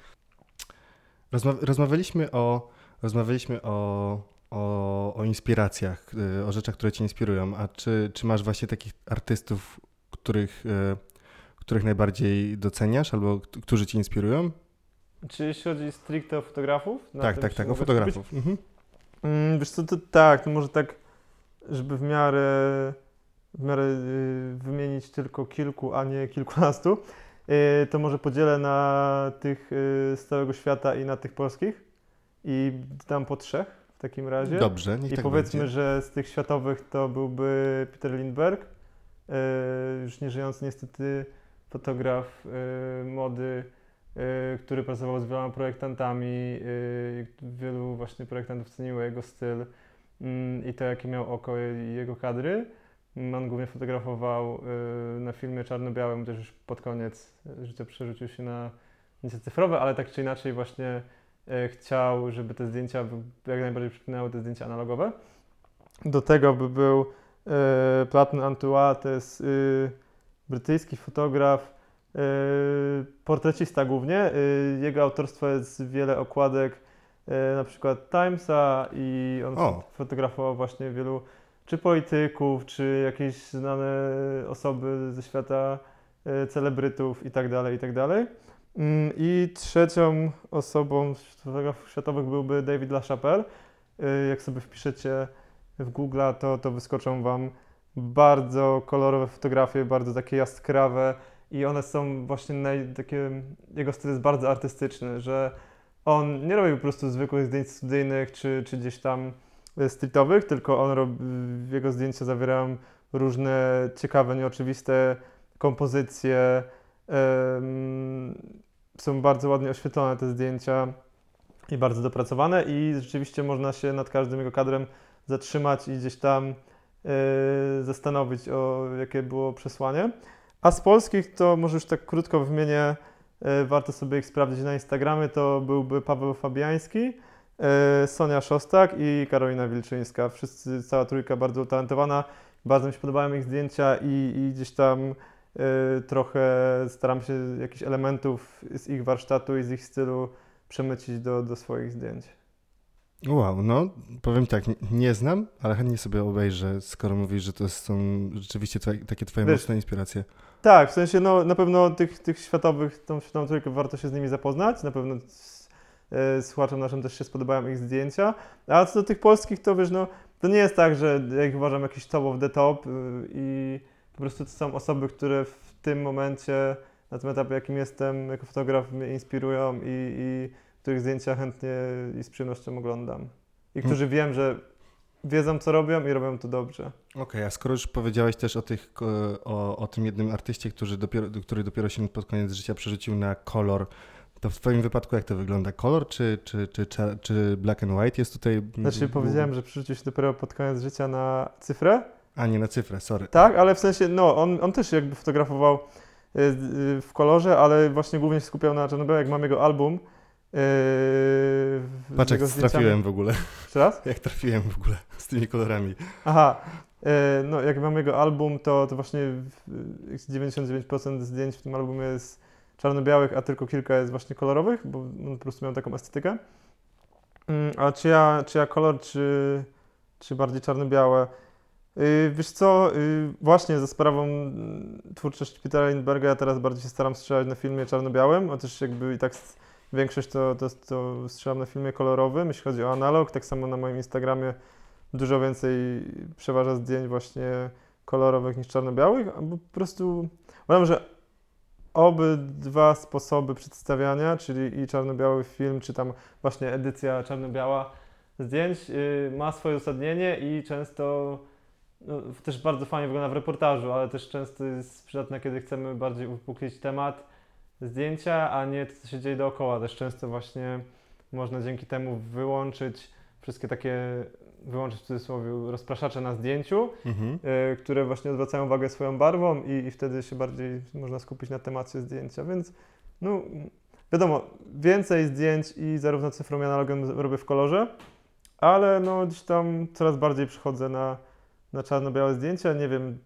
Rozma- rozmawialiśmy o, rozmawialiśmy o, o, o inspiracjach, y, o rzeczach, które cię inspirują. A czy, czy masz właśnie takich artystów, których, y, których najbardziej doceniasz albo którzy cię inspirują? Czy jeśli chodzi stricte o fotografów? tak, tak, tak, o fotografów. Mhm. Mm, wiesz co, to tak, to może tak, żeby w miarę, w miarę y, wymienić tylko kilku, a nie kilkunastu, y, to może podzielę na tych y, z całego świata i na tych polskich i dam po trzech takim razie. Dobrze, niech I tak powiedzmy, będzie. że z tych światowych to byłby Peter Lindbergh, y, już nie żyjący niestety fotograf y, mody, Y, który pracował z wieloma projektantami. Wielu właśnie projektantów ceniło jego styl mm, i to, jakie miał oko i jego kadry. On głównie fotografował na filmie czarno-białym, też już pod koniec życia przerzucił się na zdjęcia cyfrowe, ale tak czy inaczej właśnie chciał, żeby te zdjęcia jak najbardziej przypominały te zdjęcia analogowe. Do tego by był Platon Antoine, to jest brytyjski fotograf, Yy, portrecista głównie. Yy, jego autorstwo jest wiele okładek, yy, na przykład Timesa i on o. fotografował właśnie wielu czy polityków, czy jakieś znane osoby ze świata celebrytów i tak dalej, Mm, I trzecią osobą z fotografów światowych byłby David LaChapelle. Jak sobie wpiszecie w Google, to, to wyskoczą Wam bardzo kolorowe fotografie, bardzo takie jaskrawe, i one są właśnie naj, takie, jego styl jest bardzo artystyczny, że on nie robi po prostu zwykłych zdjęć studyjnych czy, czy gdzieś tam e, streetowych, tylko on robi, jego zdjęcia zawierają różne ciekawe, nieoczywiste kompozycje. Są bardzo ładnie oświetlone te zdjęcia i bardzo dopracowane i rzeczywiście można się nad każdym jego kadrem zatrzymać i gdzieś tam y, zastanowić, o jakie było przesłanie. A z polskich to może już tak krótko wymienię, e, warto sobie ich sprawdzić na Instagramie, to byłby Paweł Fabiański, e, Sonia Szostak i Karolina Wilczyńska. Wszyscy, cała trójka bardzo utalentowana, bardzo mi się podobają ich zdjęcia i, i gdzieś tam e, trochę staram się jakichś elementów z ich warsztatu i z ich stylu przemycić do, do swoich zdjęć. Wow, no powiem tak, nie znam, ale chętnie sobie obejrzę, skoro mówisz, że to są rzeczywiście twoje, takie twoje Wiesz, mocne inspiracje. Tak, w sensie no, na pewno tych, tych światowych, tą światową trójkę warto się z nimi zapoznać, na pewno e, słuchaczom naszym też się spodobają ich zdjęcia, a co do tych polskich, to wiesz, no to nie jest tak, że ja ich uważam jakiś top of the top y, i po prostu to są osoby, które w tym momencie, na tym etapie, jakim jestem jako fotograf, mnie inspirują i, i których zdjęcia chętnie i z przyjemnością oglądam. I którzy wiem, że wiedzą, co robią i robią to dobrze. Okej, okay, a skoro już powiedziałeś też o, tych, o, o tym jednym artyście, który dopiero, który dopiero się pod koniec życia przerzucił na kolor, to w Twoim wypadku jak to wygląda? Kolor czy, czy, czy, czy, czy black and white jest tutaj? Znaczy powiedziałem, że przerzucił się dopiero pod koniec życia na cyfrę. A nie na cyfrę, sorry. Tak, ale w sensie, no on, on też jakby fotografował y, w kolorze, ale właśnie głównie się skupiał na czarno jak mam jego album, Yy, Patrz, jak trafiłem w ogóle. Jeszcze raz? Jak trafiłem w ogóle z tymi kolorami. Aha, yy, no jak mam jego album, to, to właśnie 99% zdjęć w tym albumie jest czarno-białych, a tylko kilka jest właśnie kolorowych, bo on po prostu miał taką estetykę. Yy, a czy ja, czy ja kolor, czy, czy bardziej czarno-białe? Yy, wiesz co, yy, właśnie za sprawą twórczości Petera Lindberga ja teraz bardziej się staram strzelać na filmie czarno-białym, też jakby i tak Większość to, to, to strzelam na filmie kolorowym, jeśli chodzi o analog. Tak samo na moim Instagramie dużo więcej przeważa zdjęć właśnie kolorowych niż czarno-białych, bo po prostu uważam, że obydwa sposoby przedstawiania, czyli i czarno-biały film, czy tam właśnie edycja czarno-biała zdjęć, yy, ma swoje uzasadnienie i często no, też bardzo fajnie wygląda w reportażu, ale też często jest przydatne, kiedy chcemy bardziej uwypuklić temat zdjęcia, a nie to, co się dzieje dookoła. Też często właśnie można dzięki temu wyłączyć wszystkie takie, wyłączyć w cudzysłowie rozpraszacze na zdjęciu, mhm. y, które właśnie odwracają uwagę swoją barwą i, i wtedy się bardziej można skupić na temacie zdjęcia. Więc no, wiadomo, więcej zdjęć i zarówno cyfrą i analogiem robię w kolorze, ale no gdzieś tam coraz bardziej przychodzę na, na czarno-białe zdjęcia. Nie wiem,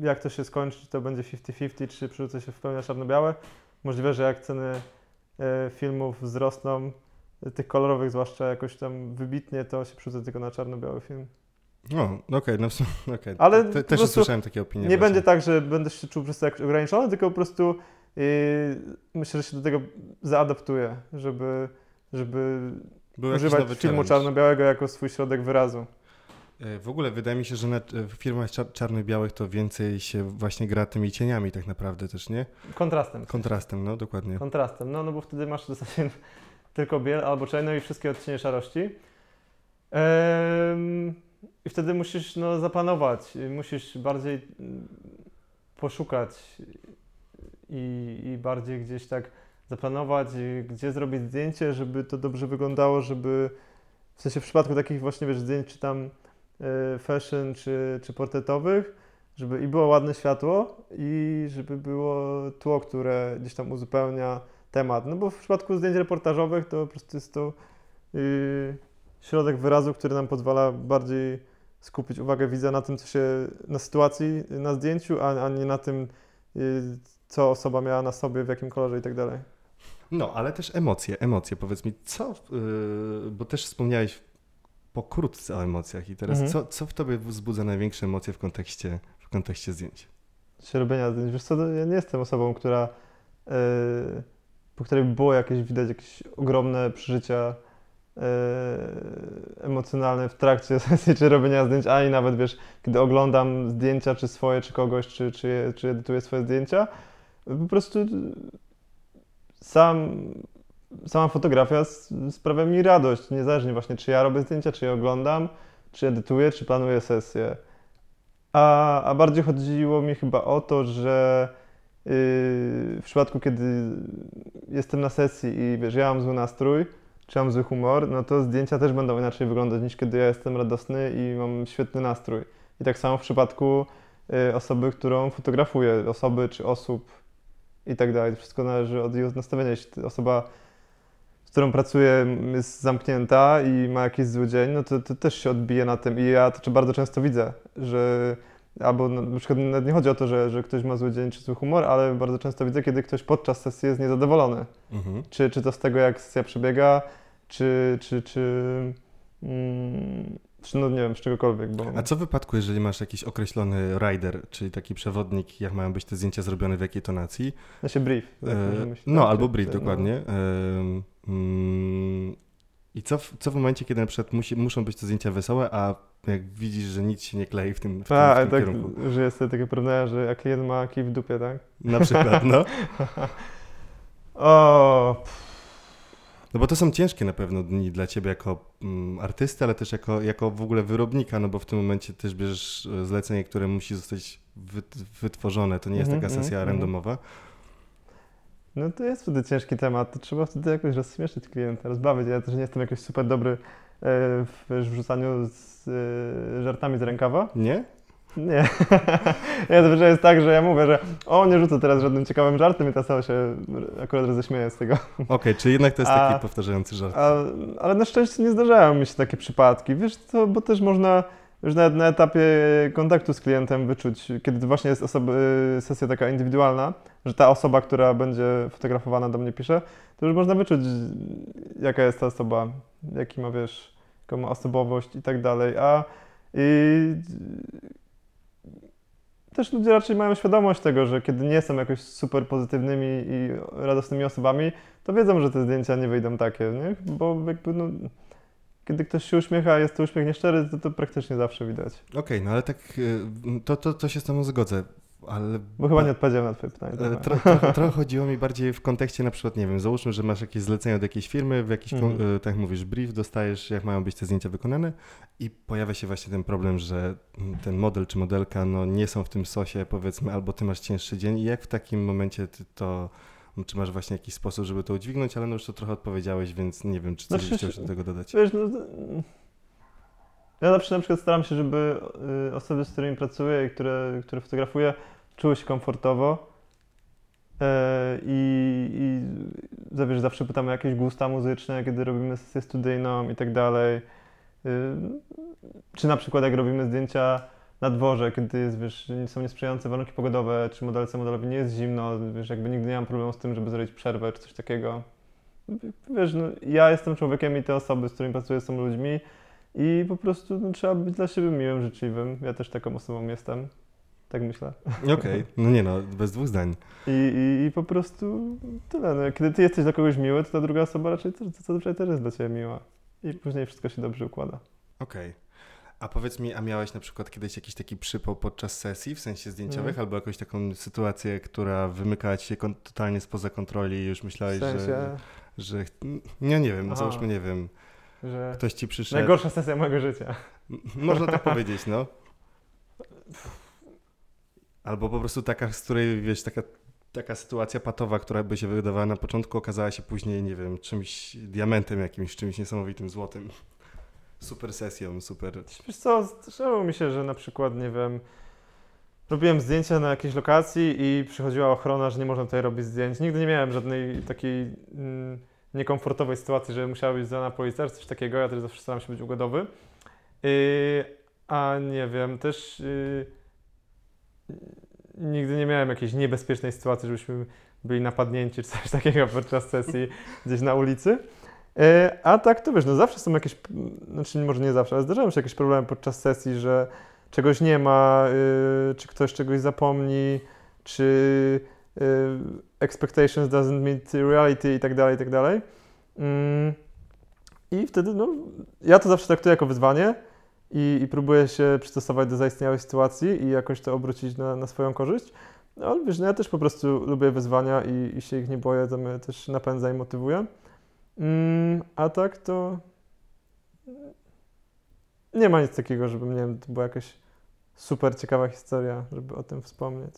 jak to się skończy, czy to będzie 50-50, czy przerzucę się w pełni na czarno-białe. Możliwe, że jak ceny e, filmów wzrosną, tych kolorowych zwłaszcza jakoś tam wybitnie, to się przerzucę tylko na czarno-biały film. No, okej, okay, no okay. Ale Te, też słyszałem takie opinie. Nie właśnie. będzie tak, że będę się czuł po prostu jak ograniczony, tylko po prostu yy, myślę, że się do tego zaadaptuję, żeby, żeby Był używać filmu czarno-białego jako swój środek wyrazu. E, w ogóle wydaje mi się, że na, w filmach czarno-białych to więcej się właśnie gra tymi cieniami tak naprawdę też, nie? Kontrastem. Kontrastem, no dokładnie. Kontrastem, no, no bo wtedy masz w zasadzie tylko biel albo czarno i wszystkie odcienie szarości. Ehm, I wtedy musisz no, zapanować, musisz bardziej mm, poszukać i, i bardziej gdzieś tak zaplanować, gdzie zrobić zdjęcie, żeby to dobrze wyglądało, żeby w sensie w przypadku takich właśnie wiesz, zdjęć czy tam fashion czy, czy portretowych, żeby i było ładne światło i żeby było tło, które gdzieś tam uzupełnia temat. No bo w przypadku zdjęć reportażowych to po prostu jest to y, środek wyrazu, który nam pozwala bardziej skupić uwagę widza na tym, co się, na sytuacji na zdjęciu, a, a nie na tym, y, co osoba miała na sobie, w jakim kolorze i tak dalej. No, ale też emocje, emocje. Powiedz mi, co, yy, bo też wspomniałeś pokrótce o emocjach i teraz mhm. co, co w tobie wzbudza największe emocje w kontekście, w kontekście zdjęć? Czy robienia zdjęć. Wiesz co, ja nie jestem osobą, która, yy, po której było jakieś, widać jakieś ogromne przeżycia yy, emocjonalne w trakcie sesji czy robienia zdjęć, ani nawet wiesz, kiedy oglądam zdjęcia, czy swoje, czy kogoś, czy, czy, czy edytuję swoje zdjęcia, po prostu sam, sama fotografia sprawia mi radość, niezależnie właśnie czy ja robię zdjęcia, czy je oglądam, czy edytuję, czy planuję sesję. A, a bardziej chodziło mi chyba o to, że yy, w przypadku, kiedy jestem na sesji i wiesz, ja mam zły nastrój, czy mam zły humor, no to zdjęcia też będą inaczej wyglądać niż kiedy ja jestem radosny i mam świetny nastrój. I tak samo w przypadku y, osoby, którą fotografuję, osoby czy osób, i tak dalej. Wszystko należy od jej nastawienia. Jeśli osoba, z którą pracuję, jest zamknięta i ma jakiś zły dzień, no to, to też się odbije na tym. I ja to bardzo często widzę, że albo na przykład nie chodzi o to, że, że ktoś ma zły dzień czy zły humor, ale bardzo często widzę, kiedy ktoś podczas sesji jest niezadowolony. Mhm. Czy, czy to z tego, jak sesja przebiega, czy, czy, czy mm, czy no nie wiem, z czegokolwiek. Bo... A co w wypadku, jeżeli masz jakiś określony rider, czyli taki przewodnik, jak mają być te zdjęcia zrobione, w jakiej tonacji? Znaczy brief. Tak, e, no, tak, albo brief, no. dokładnie. No. E, I co w, co w momencie, kiedy na przykład musi, muszą być te zdjęcia wesołe, a jak widzisz, że nic się nie klei w tym, w tym, a, w tym tak, kierunku? że jest takie porównanie, że jak klient ma kij w dupie, tak? Na przykład, no. o, pff. No bo to są ciężkie na pewno dni dla ciebie jako mm, artysty, ale też jako, jako w ogóle wyrobnika, no bo w tym momencie też bierzesz e, zlecenie, które musi zostać wytworzone. To nie jest mm -hmm, taka sesja mm -hmm. randomowa. No to jest wtedy ciężki temat. To trzeba wtedy jakoś rozśmieszyć klienta, rozbawić. Ja też nie jestem jakoś super dobry e, w wrzucaniu z e, żartami z rękawa. Nie? Nie. ja zawsze jest tak, że ja mówię, że o, nie rzucę teraz żadnym ciekawym żartem i ta sama się akurat roześmieje z tego. Okej, okay, czy jednak to jest taki a, powtarzający żart. A, ale na szczęście nie zdarzają mi się takie przypadki. Wiesz co, bo też można już nawet na etapie kontaktu z klientem wyczuć, kiedy właśnie jest osoba, y, sesja taka indywidualna, że ta osoba, która będzie fotografowana do mnie pisze, to już można wyczuć, jaka jest ta osoba, jaki ma, wiesz, jaką ma osobowość i tak dalej. A i też ludzie raczej mają świadomość tego, że kiedy nie są jakoś super pozytywnymi i radosnymi osobami, to wiedzą, że te zdjęcia nie wyjdą takie, nie? Bo jakby no, kiedy ktoś się uśmiecha, jest to uśmiech nieszczery, to to praktycznie zawsze widać. Okej, okay, no ale tak, y, to, to, to się z tobą zgodzę. Ale, Bo chyba nie odpowiedziałem na twoje pytanie. Tro, trochę, trochę chodziło mi bardziej w kontekście na przykład, nie wiem, załóżmy, że masz jakieś zlecenie od jakiejś firmy, w jakiś. Y, tak mówisz, brief dostajesz, jak mają być te zdjęcia wykonane i pojawia się właśnie ten problem, że ten model czy modelka no, nie są w tym sosie, powiedzmy, albo ty masz cięższy dzień i jak w takim momencie ty to czy masz właśnie jakiś sposób, żeby to udźwignąć, ale no już to trochę odpowiedziałeś, więc nie wiem, czy coś znaczy, chciałeś do tego dodać. Wiesz, no, ja zawsze na przykład staram się, żeby y, osoby, z którymi pracuję i które, które fotografuję, czuły się komfortowo. E, I, i wiesz, zawsze pytamy o jakieś gusta muzyczne, kiedy robimy sesję studyjną i tak dalej. Y, czy na przykład jak robimy zdjęcia na dworze, kiedy jest, wiesz, są niesprzyjające warunki pogodowe, czy modelce modelowi nie jest zimno, wiesz, jakby nigdy nie mam problemu z tym, żeby zrobić przerwę, czy coś takiego. Wiesz, no, ja jestem człowiekiem i te osoby, z którymi pracuję, są ludźmi i po prostu no, trzeba być dla siebie miłym, życzliwym. Ja też taką osobą jestem. Tak myślę. Okej, okay. no nie no, bez dwóch zdań. I, i, i po prostu tyle. No, kiedy ty jesteś dla kogoś miły, to ta druga osoba raczej to, to, to też jest dla ciebie miła. I później wszystko się dobrze układa. Okej. Okay. A powiedz mi, a miałeś na przykład kiedyś jakiś taki przypał podczas sesji, w sensie zdjęciowych, mm. albo jakąś taką sytuację, która wymykała ci się totalnie spoza kontroli i już myślałeś, w sensie... że, że... Nie, nie wiem, Aha. załóżmy, nie wiem, że ktoś ci przyszedł... Najgorsza sesja mojego życia. Można tak powiedzieć, no. Albo po prostu taka, z której, wiesz, taka, taka sytuacja patowa, która by się wydawała na początku, okazała się później, nie wiem, czymś, diamentem jakimś, czymś niesamowitym, złotym. Super sesją, super. Wiesz co, zdarzało mi się, że na przykład, nie wiem, robiłem zdjęcia na jakiejś lokacji i przychodziła ochrona, że nie można tutaj robić zdjęć. Nigdy nie miałem żadnej takiej mm, niekomfortowej sytuacji, że musiała być zdana policja, coś takiego. Ja też zawsze staram się być ugodowy. Yy, a nie wiem, też yy, nigdy nie miałem jakiejś niebezpiecznej sytuacji, żebyśmy byli napadnięci czy coś takiego podczas sesji gdzieś na ulicy. E, a tak to wiesz, no zawsze są jakieś, znaczy może nie zawsze, ale zdarzają się jakieś problemy podczas sesji, że czegoś nie ma, y, czy ktoś czegoś zapomni, czy y, expectations doesn't meet reality i tak dalej, i tak dalej. Mm, I wtedy, no, ja to zawsze traktuję jako wyzwanie i, i próbuję się przystosować do zaistniałej sytuacji i jakoś to obrócić na, na swoją korzyść. No, ale wiesz, no ja też po prostu lubię wyzwania i, i się ich nie boję, to mnie też napędza i motywuje. Mm, a tak to nie ma nic takiego, żeby, nie wiem, to była jakaś super ciekawa historia, żeby o tym wspomnieć.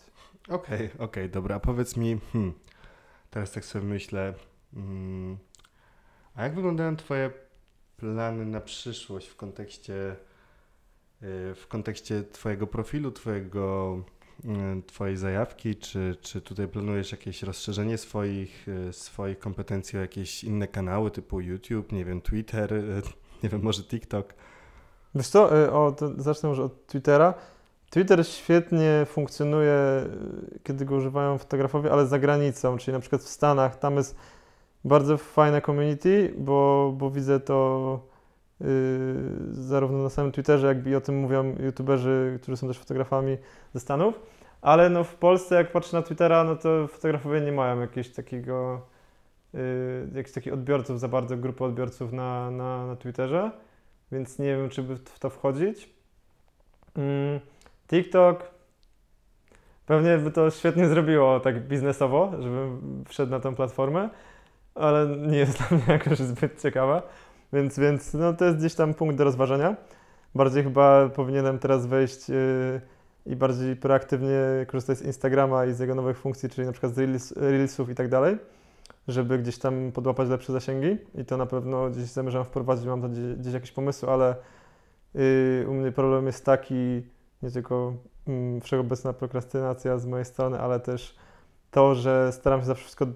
Okej, okay, okej, okay, dobra. Powiedz mi, hmm, teraz tak sobie myślę, hmm, a jak wyglądają Twoje plany na przyszłość w kontekście, y, w kontekście Twojego profilu, Twojego twojej zajawki, czy, czy tutaj planujesz jakieś rozszerzenie swoich, y, swoich kompetencji o jakieś inne kanały typu YouTube, nie wiem, Twitter, y, nie wiem, może TikTok? Wiesz co, o, zacznę może od Twittera. Twitter świetnie funkcjonuje, kiedy go używają fotografowie, ale za granicą, czyli na przykład w Stanach, tam jest bardzo fajne community, bo, bo widzę to yy, zarówno na samym Twitterze, jak i o tym mówią youtuberzy, którzy są też fotografami ze Stanów. Ale no w Polsce, jak patrzę na Twittera, no to fotografowie nie mają jakiegoś takiego, yy, jakichś takich odbiorców, za bardzo grupy odbiorców na, na, na Twitterze, więc nie wiem, czy by w to wchodzić. Mm, TikTok pewnie by to świetnie zrobiło tak biznesowo, żebym wszedł na tę platformę, ale nie jest dla mnie jakoś zbyt ciekawa, więc, więc no, to jest gdzieś tam punkt do rozważenia. Bardziej chyba powinienem teraz wejść yy, i bardziej proaktywnie korzystać z Instagrama i z jego nowych funkcji, czyli na przykład z Reels, Reelsów i tak dalej, żeby gdzieś tam podłapać lepsze zasięgi i to na pewno gdzieś zamierzam wprowadzić, mam tam gdzieś, gdzieś jakieś pomysły, ale yy, u mnie problem jest taki, nie tylko yy, wszechobecna prokrastynacja z mojej strony, ale też to, że staram się zawsze wszystko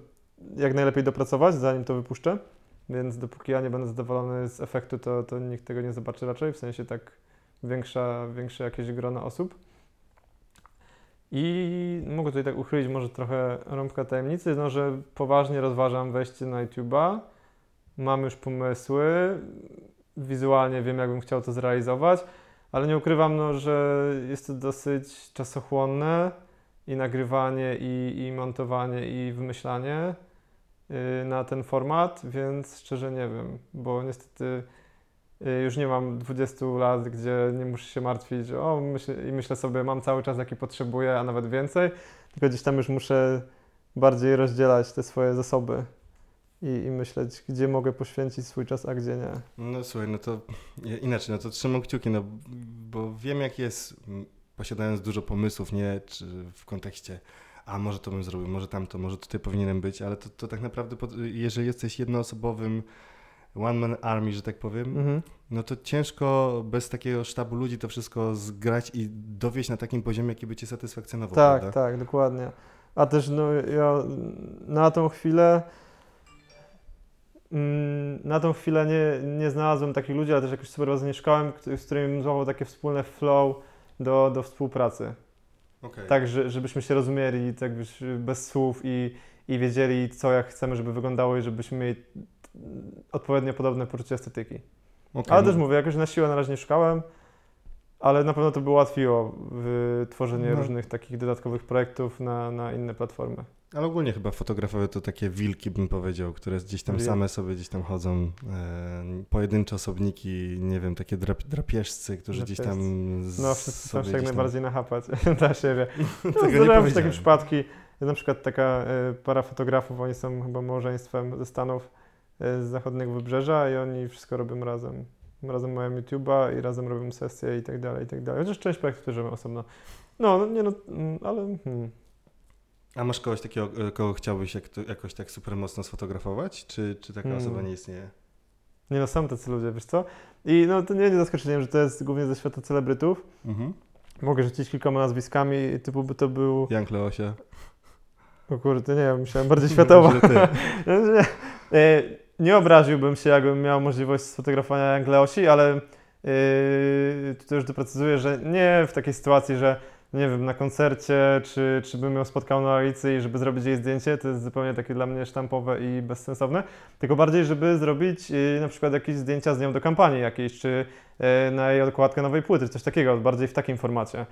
jak najlepiej dopracować, zanim to wypuszczę, więc dopóki ja nie będę zadowolony z efektu, to, to nikt tego nie zobaczy raczej, w sensie tak większa, większe jakieś grono osób. I mogę tutaj tak uchylić może trochę rąbka tajemnicy, no, że poważnie rozważam wejście na YouTube'a. Mam już pomysły, wizualnie wiem, jakbym chciał to zrealizować, ale nie ukrywam, no, że jest to dosyć czasochłonne i nagrywanie, i, i montowanie, i wymyślanie na ten format, więc szczerze nie wiem, bo niestety Y, już nie mam 20 lat, gdzie nie muszę się martwić, o, myśl, i myślę sobie, mam cały czas, jaki potrzebuję, a nawet więcej, tylko gdzieś tam już muszę bardziej rozdzielać te swoje zasoby i, i myśleć, gdzie mogę poświęcić swój czas, a gdzie nie. No słuchaj, no to inaczej, no to trzymam kciuki, no bo wiem jak jest, posiadając dużo pomysłów, nie, czy w kontekście a może to bym zrobił, może tamto, może tutaj powinienem być, ale to, to tak naprawdę, jeżeli jesteś jednoosobowym one man army, że tak powiem, mhm. no to ciężko bez takiego sztabu ludzi to wszystko zgrać i dowieść na takim poziomie, jaki by cię satysfakcjonował. Tak, prawda? tak, dokładnie. A też no, ja na tą chwilę mm, na tą chwilę nie, nie znalazłem takich ludzi, ale też jakoś super bardzo nie szukałem, z którymi bym złapał takie wspólne flow do, do współpracy. Okay. Tak, że, żebyśmy się rozumieli tak bez słów i, i wiedzieli, co jak chcemy, żeby wyglądało i żebyśmy mieli odpowiednio podobne poczucie estetyki. Okay. Ale też mówię, jakoś na siłę na razie nie szukałem, ale na pewno to by ułatwiło tworzenie no. różnych takich dodatkowych projektów na, na inne platformy. Ale ogólnie chyba fotografowie to takie wilki, bym powiedział, które gdzieś tam same sobie gdzieś tam chodzą. E, pojedyncze osobniki, nie wiem, takie drap, drapieżcy, którzy gdzieś tam. Z, no, wszyscy chcą się jak najbardziej nachapać dla siebie. No, Zdarzają się takie przypadki. Jest na przykład taka e, para fotografów, oni są chyba małżeństwem ze Stanów e, z zachodniego wybrzeża i oni wszystko robią razem. Razem mają YouTube'a i razem robią sesje i tak dalej, i tak dalej. Chociaż część projektów też robią osobno. No, no, nie no, mm, ale... Hmm. A masz kogoś takiego, e, kogo chciałbyś jak jakoś tak super mocno sfotografować? Czy, czy taka hmm. osoba nie istnieje? Nie no, są tacy ludzie, wiesz co? I no to nie będzie zaskoczeniem, że to jest głównie ze świata celebrytów. Mhm. Mogę rzucić kilkoma nazwiskami, typu by to był... Jan Kleosia. O kurde, nie, myślałem bardziej światowo. nie, e, nie obraziłbym się, jakbym miał możliwość sfotografowania Jan Kleosi, ale yy, tutaj już doprecyzuję, że nie w takiej sytuacji, że nie wiem, na koncercie, czy, czy bym ją spotkał na ulicy i żeby zrobić jej zdjęcie, to jest zupełnie takie dla mnie sztampowe i bezsensowne, tylko bardziej, żeby zrobić y, na przykład jakieś zdjęcia z nią do kampanii jakiejś, czy y, na jej okładkę nowej płyty, coś takiego, bardziej w takim formacie.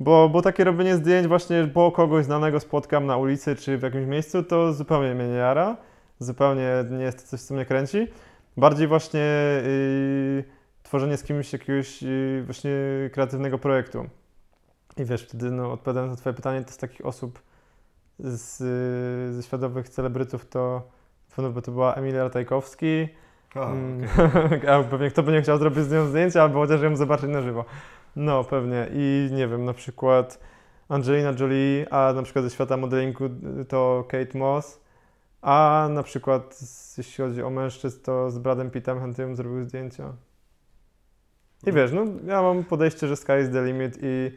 Bo, bo takie robienie zdjęć właśnie, bo kogoś znanego spotkam na ulicy czy w jakimś miejscu, to zupełnie mnie nie jara, zupełnie nie jest to coś, co mnie kręci. Bardziej właśnie yy, tworzenie z kimś jakiegoś właśnie kreatywnego projektu. I wiesz, wtedy no, odpowiadając na twoje pytanie, to z takich osób z, ze światowych celebrytów to pewno by to była Emilia Ratajkowski. Oh, okay. a pewnie kto by nie chciał zrobić z nią zdjęcia, albo chociaż ją zobaczyć na żywo. No, pewnie. I nie wiem, na przykład Angelina Jolie, a na przykład ze świata modelingu to Kate Moss, a na przykład jeśli chodzi o mężczyzn, to z Bradem Pittem chętnie bym zrobił zdjęcia. I no. wiesz, no ja mam podejście, że sky is the limit i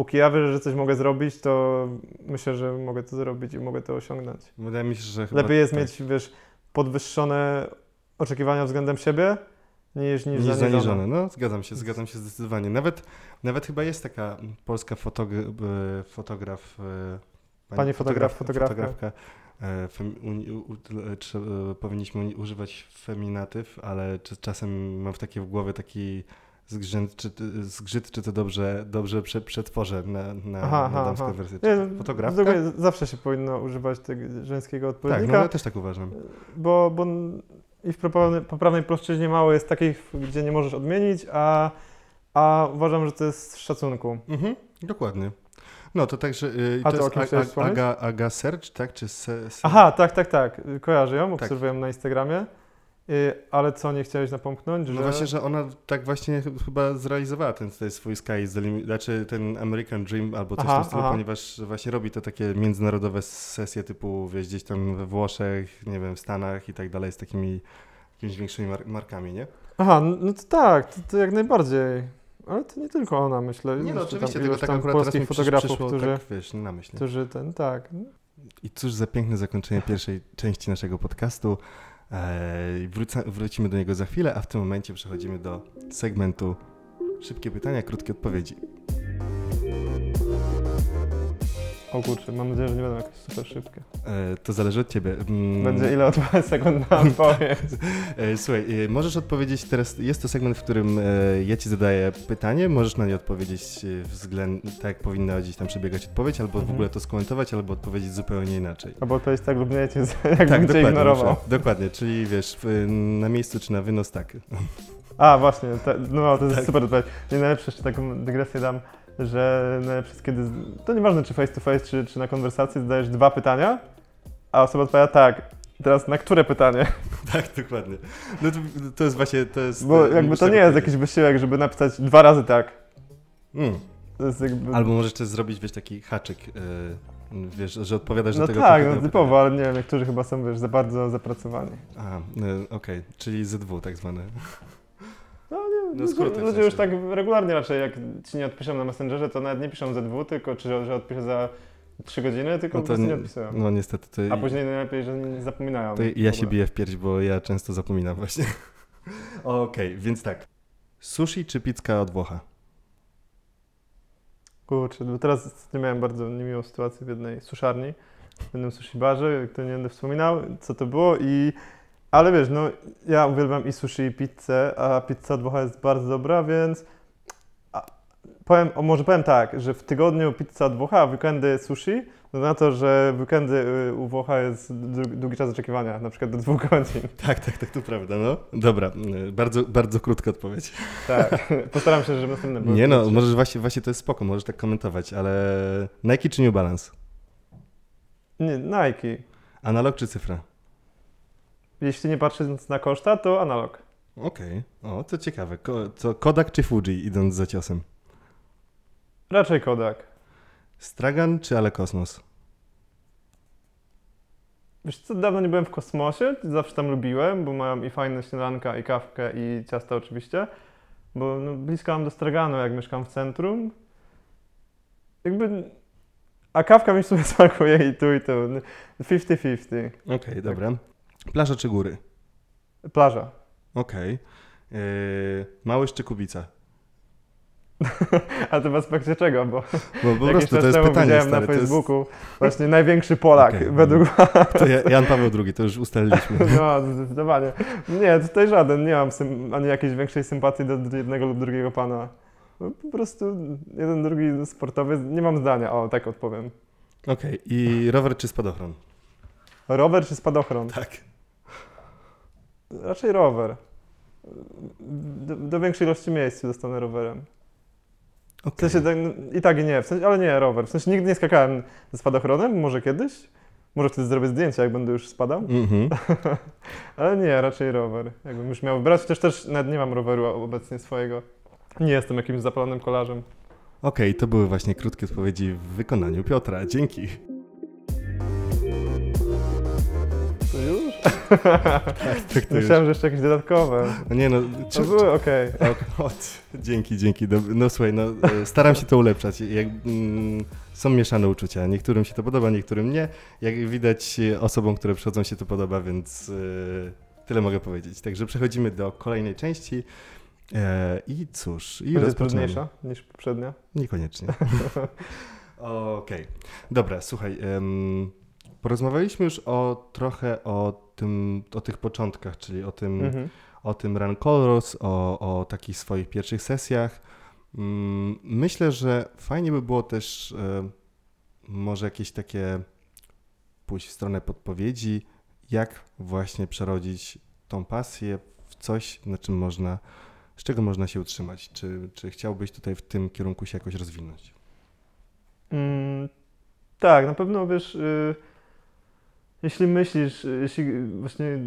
póki ja wierzę, że coś mogę zrobić, to myślę, że mogę to zrobić i mogę to osiągnąć. Wydaje mi się, że Lepiej jest tak. mieć, wiesz, podwyższone oczekiwania względem siebie, niż, niż, niż zaniżone. No, zgadzam się, zgadzam się zdecydowanie. Nawet, nawet chyba jest taka polska fotog e, fotograf. E, pani, pani fotograf, fotografka. fotografka. E, fem, u, u, powinniśmy używać feminatyw, ale czasem mam w takie w głowie taki zgrzyt, czy, zgrzyt, czy to dobrze, dobrze prze, przetworzę na, na, aha, na damską aha. wersję. Nie, Fotografka? Zawsze się powinno używać tego żeńskiego odpowiednika. Tak, no ja też tak uważam. Bo, bo i w poprawnej, poprawnej płaszczyźnie mało jest takich, gdzie nie możesz odmienić, a, a uważam, że to jest z szacunku. Mhm, dokładnie. No to także. Yy, a to, to jest Aga, Aga tak? Czy se, se... Aha, tak, tak, tak. Kojarzę ją, tak. obserwuję na Instagramie. Y, ale co nie chciałeś napomknąć? No że... No właśnie, że ona tak właśnie chyba zrealizowała ten, ten swój Sky, znaczy ten American Dream albo coś aha, w tym stylu, ponieważ właśnie robi to takie międzynarodowe sesje typu, wiesz, gdzieś tam we Włoszech, nie wiem, w Stanach i tak dalej z takimi jakimiś większymi mar markami, nie? Aha, no to tak, to, to, jak najbardziej. Ale to nie tylko ona, myślę. Nie no, oczywiście, tylko tak akurat polskich fotografów, przyszło, którzy, tak, wiesz, na myśl. Którzy ten, tak. I cóż za piękne zakończenie pierwszej części naszego podcastu. Wróca, wrócimy do niego za chwilę, a w tym momencie przechodzimy do segmentu szybkie pytania, krótkie odpowiedzi. O kurczę, mam nadzieję, że nie będą jakieś super szybkie. E, to zależy od ciebie. Mm. Będzie ile od sekund na odpowiedź. e, słuchaj, e, możesz odpowiedzieć teraz, jest to segment, w którym e, ja ci zadaję pytanie, możesz na nie odpowiedzieć e, względ, tak jak powinna gdzieś tam przebiegać odpowiedź, albo mhm. w ogóle to skomentować, albo odpowiedzieć zupełnie inaczej. Albo odpowiedzieć tak lub nie, cię, jakbym tak, cię ignorował. Muszę, dokładnie, czyli wiesz, na miejscu czy na wynos tak. A, właśnie, no to jest tak. super odpowiedź. Nie najlepsze, jeszcze taką dygresję dam że najlepsze kiedy, to nieważne czy face to face, czy, czy na konwersacji zadajesz dwa pytania, a osoba odpowiada tak. Teraz na które pytanie? Tak, dokładnie. No to, to jest właśnie, to jest... Bo jakby to nie jest jakiś wysiłek, żeby napisać dwa razy tak. Mm. Jakby... Albo możesz też zrobić, wiesz, taki haczyk, yy, wiesz, że odpowiadasz no do tego tak, no typowo, ale nie wiem, niektórzy chyba są, wiesz, za bardzo zapracowani. A, yy, okej, okay. czyli Z2 tak zwane. No, skróty, ludzie w sensie. już tak regularnie raczej, jak ci nie odpiszą na Messengerze, to nawet nie piszą ze dwóch, tylko czy że odpiszę za trzy godziny, tylko no po prostu nie odpisują. No niestety. To... A później najlepiej, że nie zapominają. To ja się biję w pierś, bo ja często zapominam właśnie. Okej, okay, więc tak. Sushi czy pizza od Włocha? Kurczę, bo teraz nie miałem bardzo niemiłą sytuację w jednej suszarni, w jednym sushi barze, kto nie będę wspominał, co to było i... Ale wiesz, no ja uwielbiam i sushi i pizzę, a pizza dwocha jest bardzo dobra, więc... A, powiem, o, może powiem tak, że w tygodniu pizza dwocha, a w weekendy sushi, no na to, że w weekendy y, u Włocha jest długi czas oczekiwania, na przykład do dwóch godzin. Tak, tak, tak, to prawda, no. Dobra, y, bardzo, bardzo krótka odpowiedź. Tak, postaram się, żeby następnym było. Nie no, możesz właśnie, właśnie to jest spoko, możesz tak komentować, ale Nike czy New Balance? Nie, Nike. Analog czy cyfra? Jeśli nie patrząc na koszta, to analog. Okej, okay. o, to ciekawe. Ko co, Kodak czy Fuji, idąc za ciosem? Raczej Kodak. Stragan czy Ale Kosmos? Wiesz co, dawno nie byłem w kosmosie, zawsze tam lubiłem, bo mają i fajne śniadanka, i kawkę, i ciasta oczywiście. Bo no, blisko mam do Straganu, jak mieszkam w centrum. Jakby... A kawka mi w sumie smakuje i tu, i tu. 50-50. Okej, okay, dobra. Plaża czy góry? Plaża. Okej. Okay. Yy, Małysz czy Kubica? A to w aspekcie czego? Bo, bo po prostu to jest pytanie, widziałem stary, na Facebooku jest... właśnie największy Polak okay, według... To Jan Paweł II, to już ustaliliśmy. No, zdecydowanie. Nie, tutaj żaden, nie mam ani jakiejś większej sympatii do jednego lub drugiego pana. No, po prostu jeden, drugi sportowy, nie mam zdania, o, tak odpowiem. Okej, okay. i rower czy spadochron? Rower czy spadochron? Tak. Raczej rower. Do, do większej ilości miejsc dostanę rowerem. Okay. W sensie, tak, i tak i nie, w sensie, ale nie, rower. W sensie nigdy nie skakałem ze spadochronem, może kiedyś. Może wtedy zrobię zdjęcia, jak będę już spadał. Mm -hmm. ale nie, raczej rower. Jakbym już miał wybrać, chociaż też nawet nie mam roweru obecnie swojego. Nie jestem jakimś zapalonym kolarzem. Okej, okay, to były właśnie krótkie odpowiedzi w wykonaniu Piotra. Dzięki. Tak, tak to Myślałem, że jeszcze jakieś dodatkowe. No nie no, czy, to były okej. Okay. dzięki, dzięki. No słuchaj, no e, staram się to ulepszać. Jak, mm, są mieszane uczucia. Niektórym się to podoba, niektórym nie. Jak widać, osobom, które przychodzą się to podoba, więc yy, tyle mogę powiedzieć. Także przechodzimy do kolejnej części. E, I cóż, i jest trudniejsza niż poprzednia? Niekoniecznie. Okej. Okay. Dobra, słuchaj. Porozmawialiśmy już o trochę o tym, o tych początkach, czyli o tym, mhm. o tym Run Colors, o, o takich swoich pierwszych sesjach. Mm, myślę, że fajnie by było też e, może jakieś takie pójść w stronę podpowiedzi, jak właśnie przerodzić tą pasję w coś, na czym można, z czego można się utrzymać. Czy, czy chciałbyś tutaj w tym kierunku się jakoś rozwinąć? Mm, tak, na pewno wiesz. Y jeśli myślisz, jeśli właśnie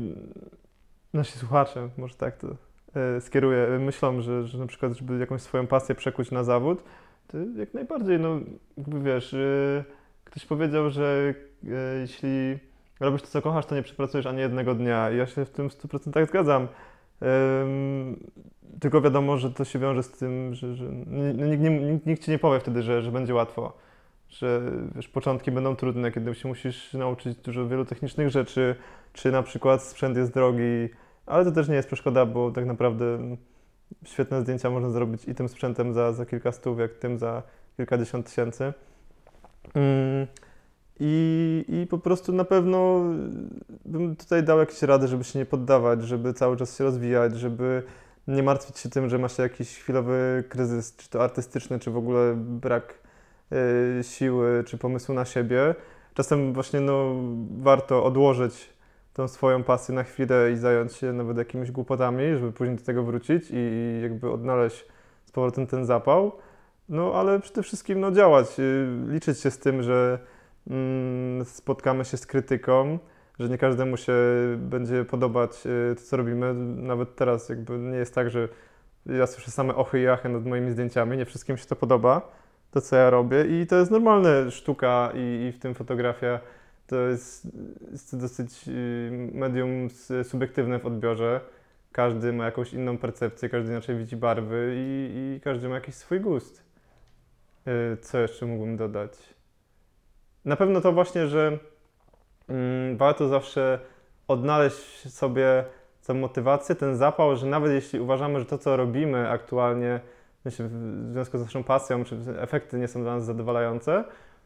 nasi słuchacze, może tak to e, skieruję, myślą, że, że na przykład, żeby jakąś swoją pasję przekuć na zawód, to jak najbardziej, no jakby wiesz, e, ktoś powiedział, że e, jeśli robisz to, co kochasz, to nie przepracujesz ani jednego dnia. I ja się w tym 100% zgadzam. tylko wiadomo, że to się wiąże z tym, że, że nikt, nikt, nikt ci nie powie wtedy, że, że będzie łatwo że wiesz, początki będą trudne, kiedy się musisz nauczyć dużo wielu technicznych rzeczy, czy na przykład sprzęt jest drogi, ale to też nie jest przeszkoda, bo tak naprawdę świetne zdjęcia można zrobić i tym sprzętem za, za kilka stów, jak tym za kilkadziesiąt tysięcy. Mm, I, I po prostu na pewno bym tutaj dał jakieś rady, żeby się nie poddawać, żeby cały czas się rozwijać, żeby nie martwić się tym, że masz jakiś chwilowy kryzys, czy to artystyczny, czy w ogóle brak siły czy pomysłu na siebie. Czasem właśnie no, warto odłożyć tą swoją pasję na chwilę i zająć się nawet jakimiś głupotami, żeby później do tego wrócić i jakby odnaleźć z powrotem ten zapał. No ale przede wszystkim no, działać, y, liczyć się z tym, że mm, spotkamy się z krytyką, że nie każdemu się będzie podobać y, to, co robimy. Nawet teraz jakby nie jest tak, że ja słyszę same ochy i achy nad moimi zdjęciami, nie wszystkim się to podoba to, co ja robię i to jest normalne sztuka i, i w tym fotografia to jest, jest dosyć y, medium subiektywne w odbiorze. Każdy ma jakąś inną percepcję, każdy inaczej widzi barwy i, i każdy ma jakiś swój gust. Y, co jeszcze mógłbym dodać? Na pewno to właśnie, że mm, warto zawsze odnaleźć sobie tę motywację, ten zapał, że nawet jeśli uważamy, że to, co robimy aktualnie, myślę, w związku z naszą pasją, czy efekty nie są dla nas zadowalające,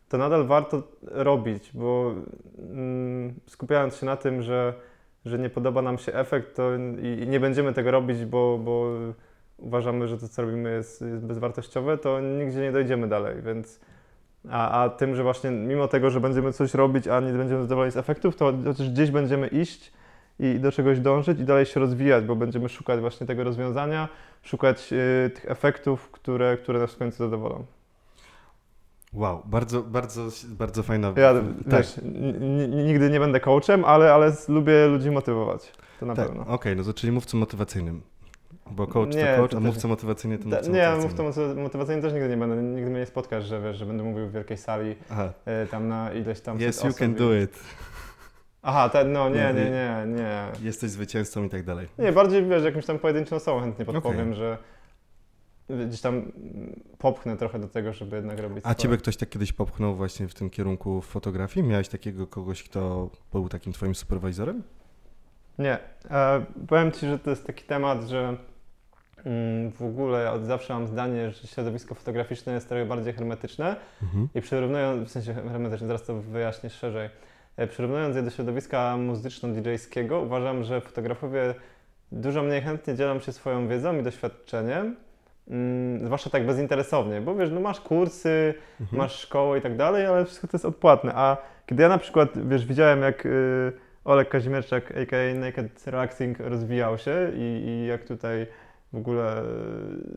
to nadal warto robić, bo mm, skupiając się na tym, że, że nie podoba nam się efekt to i, i nie będziemy tego robić, bo, bo uważamy, że to, co robimy, jest, jest bezwartościowe, to nigdzie nie dojdziemy dalej, więc a, a tym, że właśnie mimo tego, że będziemy coś robić, a nie będziemy zadowoleni z efektów, to chociaż gdzieś będziemy iść i do czegoś dążyć i dalej się rozwijać, bo będziemy szukać właśnie tego rozwiązania, szukać y, tych efektów, które, które nas w końcu zadowolą. Wow, bardzo, bardzo, bardzo fajna. Ja tak. wiesz, nigdy nie będę coachem, ale, ale lubię ludzi motywować. To na tak, pewno. Okej, okay, no to czyli mówcą motywacyjnym. Bo coach nie, to coach, a mówca motywacyjny to mówca Nie, mówca motywacyjny też nigdy nie będę, nigdy mnie nie spotkasz, że wiesz, że będę mówił w wielkiej sali Aha. E, tam na ileś tam Yes, you can do it. Aha, te, no nie, nie, nie, nie. Jesteś zwycięzcą i tak dalej. Nie, bardziej wiesz, jakimś tam pojedynczą osobą chętnie podpowiem, że gdzieś tam popchnę trochę do tego, żeby jednak robić A swoje. ciebie ktoś tak kiedyś popchnął właśnie w tym kierunku fotografii? Miałeś takiego kogoś, kto był takim twoim superwizorem? Nie. E, powiem ci, że to jest taki temat, że mm, w ogóle od zawsze mam zdanie, że środowisko fotograficzne jest trochę bardziej hermetyczne mhm. i przyrównując, w sensie hermetyczne, zaraz to wyjaśnię szerzej, przyrównując je do środowiska muzyczno-djskiego, uważam, że fotografowie dużo mniej chętnie dzielą się swoją wiedzą i doświadczeniem, mm, zwłaszcza tak bezinteresownie, bo wiesz, no masz kursy, mhm. masz szkołę i tak dalej, ale wszystko to jest odpłatne, a kiedy ja na przykład, wiesz, widziałem jak y, Olek Kazimierczak, a.k.a. Naked Relaxing rozwijał się i, i jak tutaj w ogóle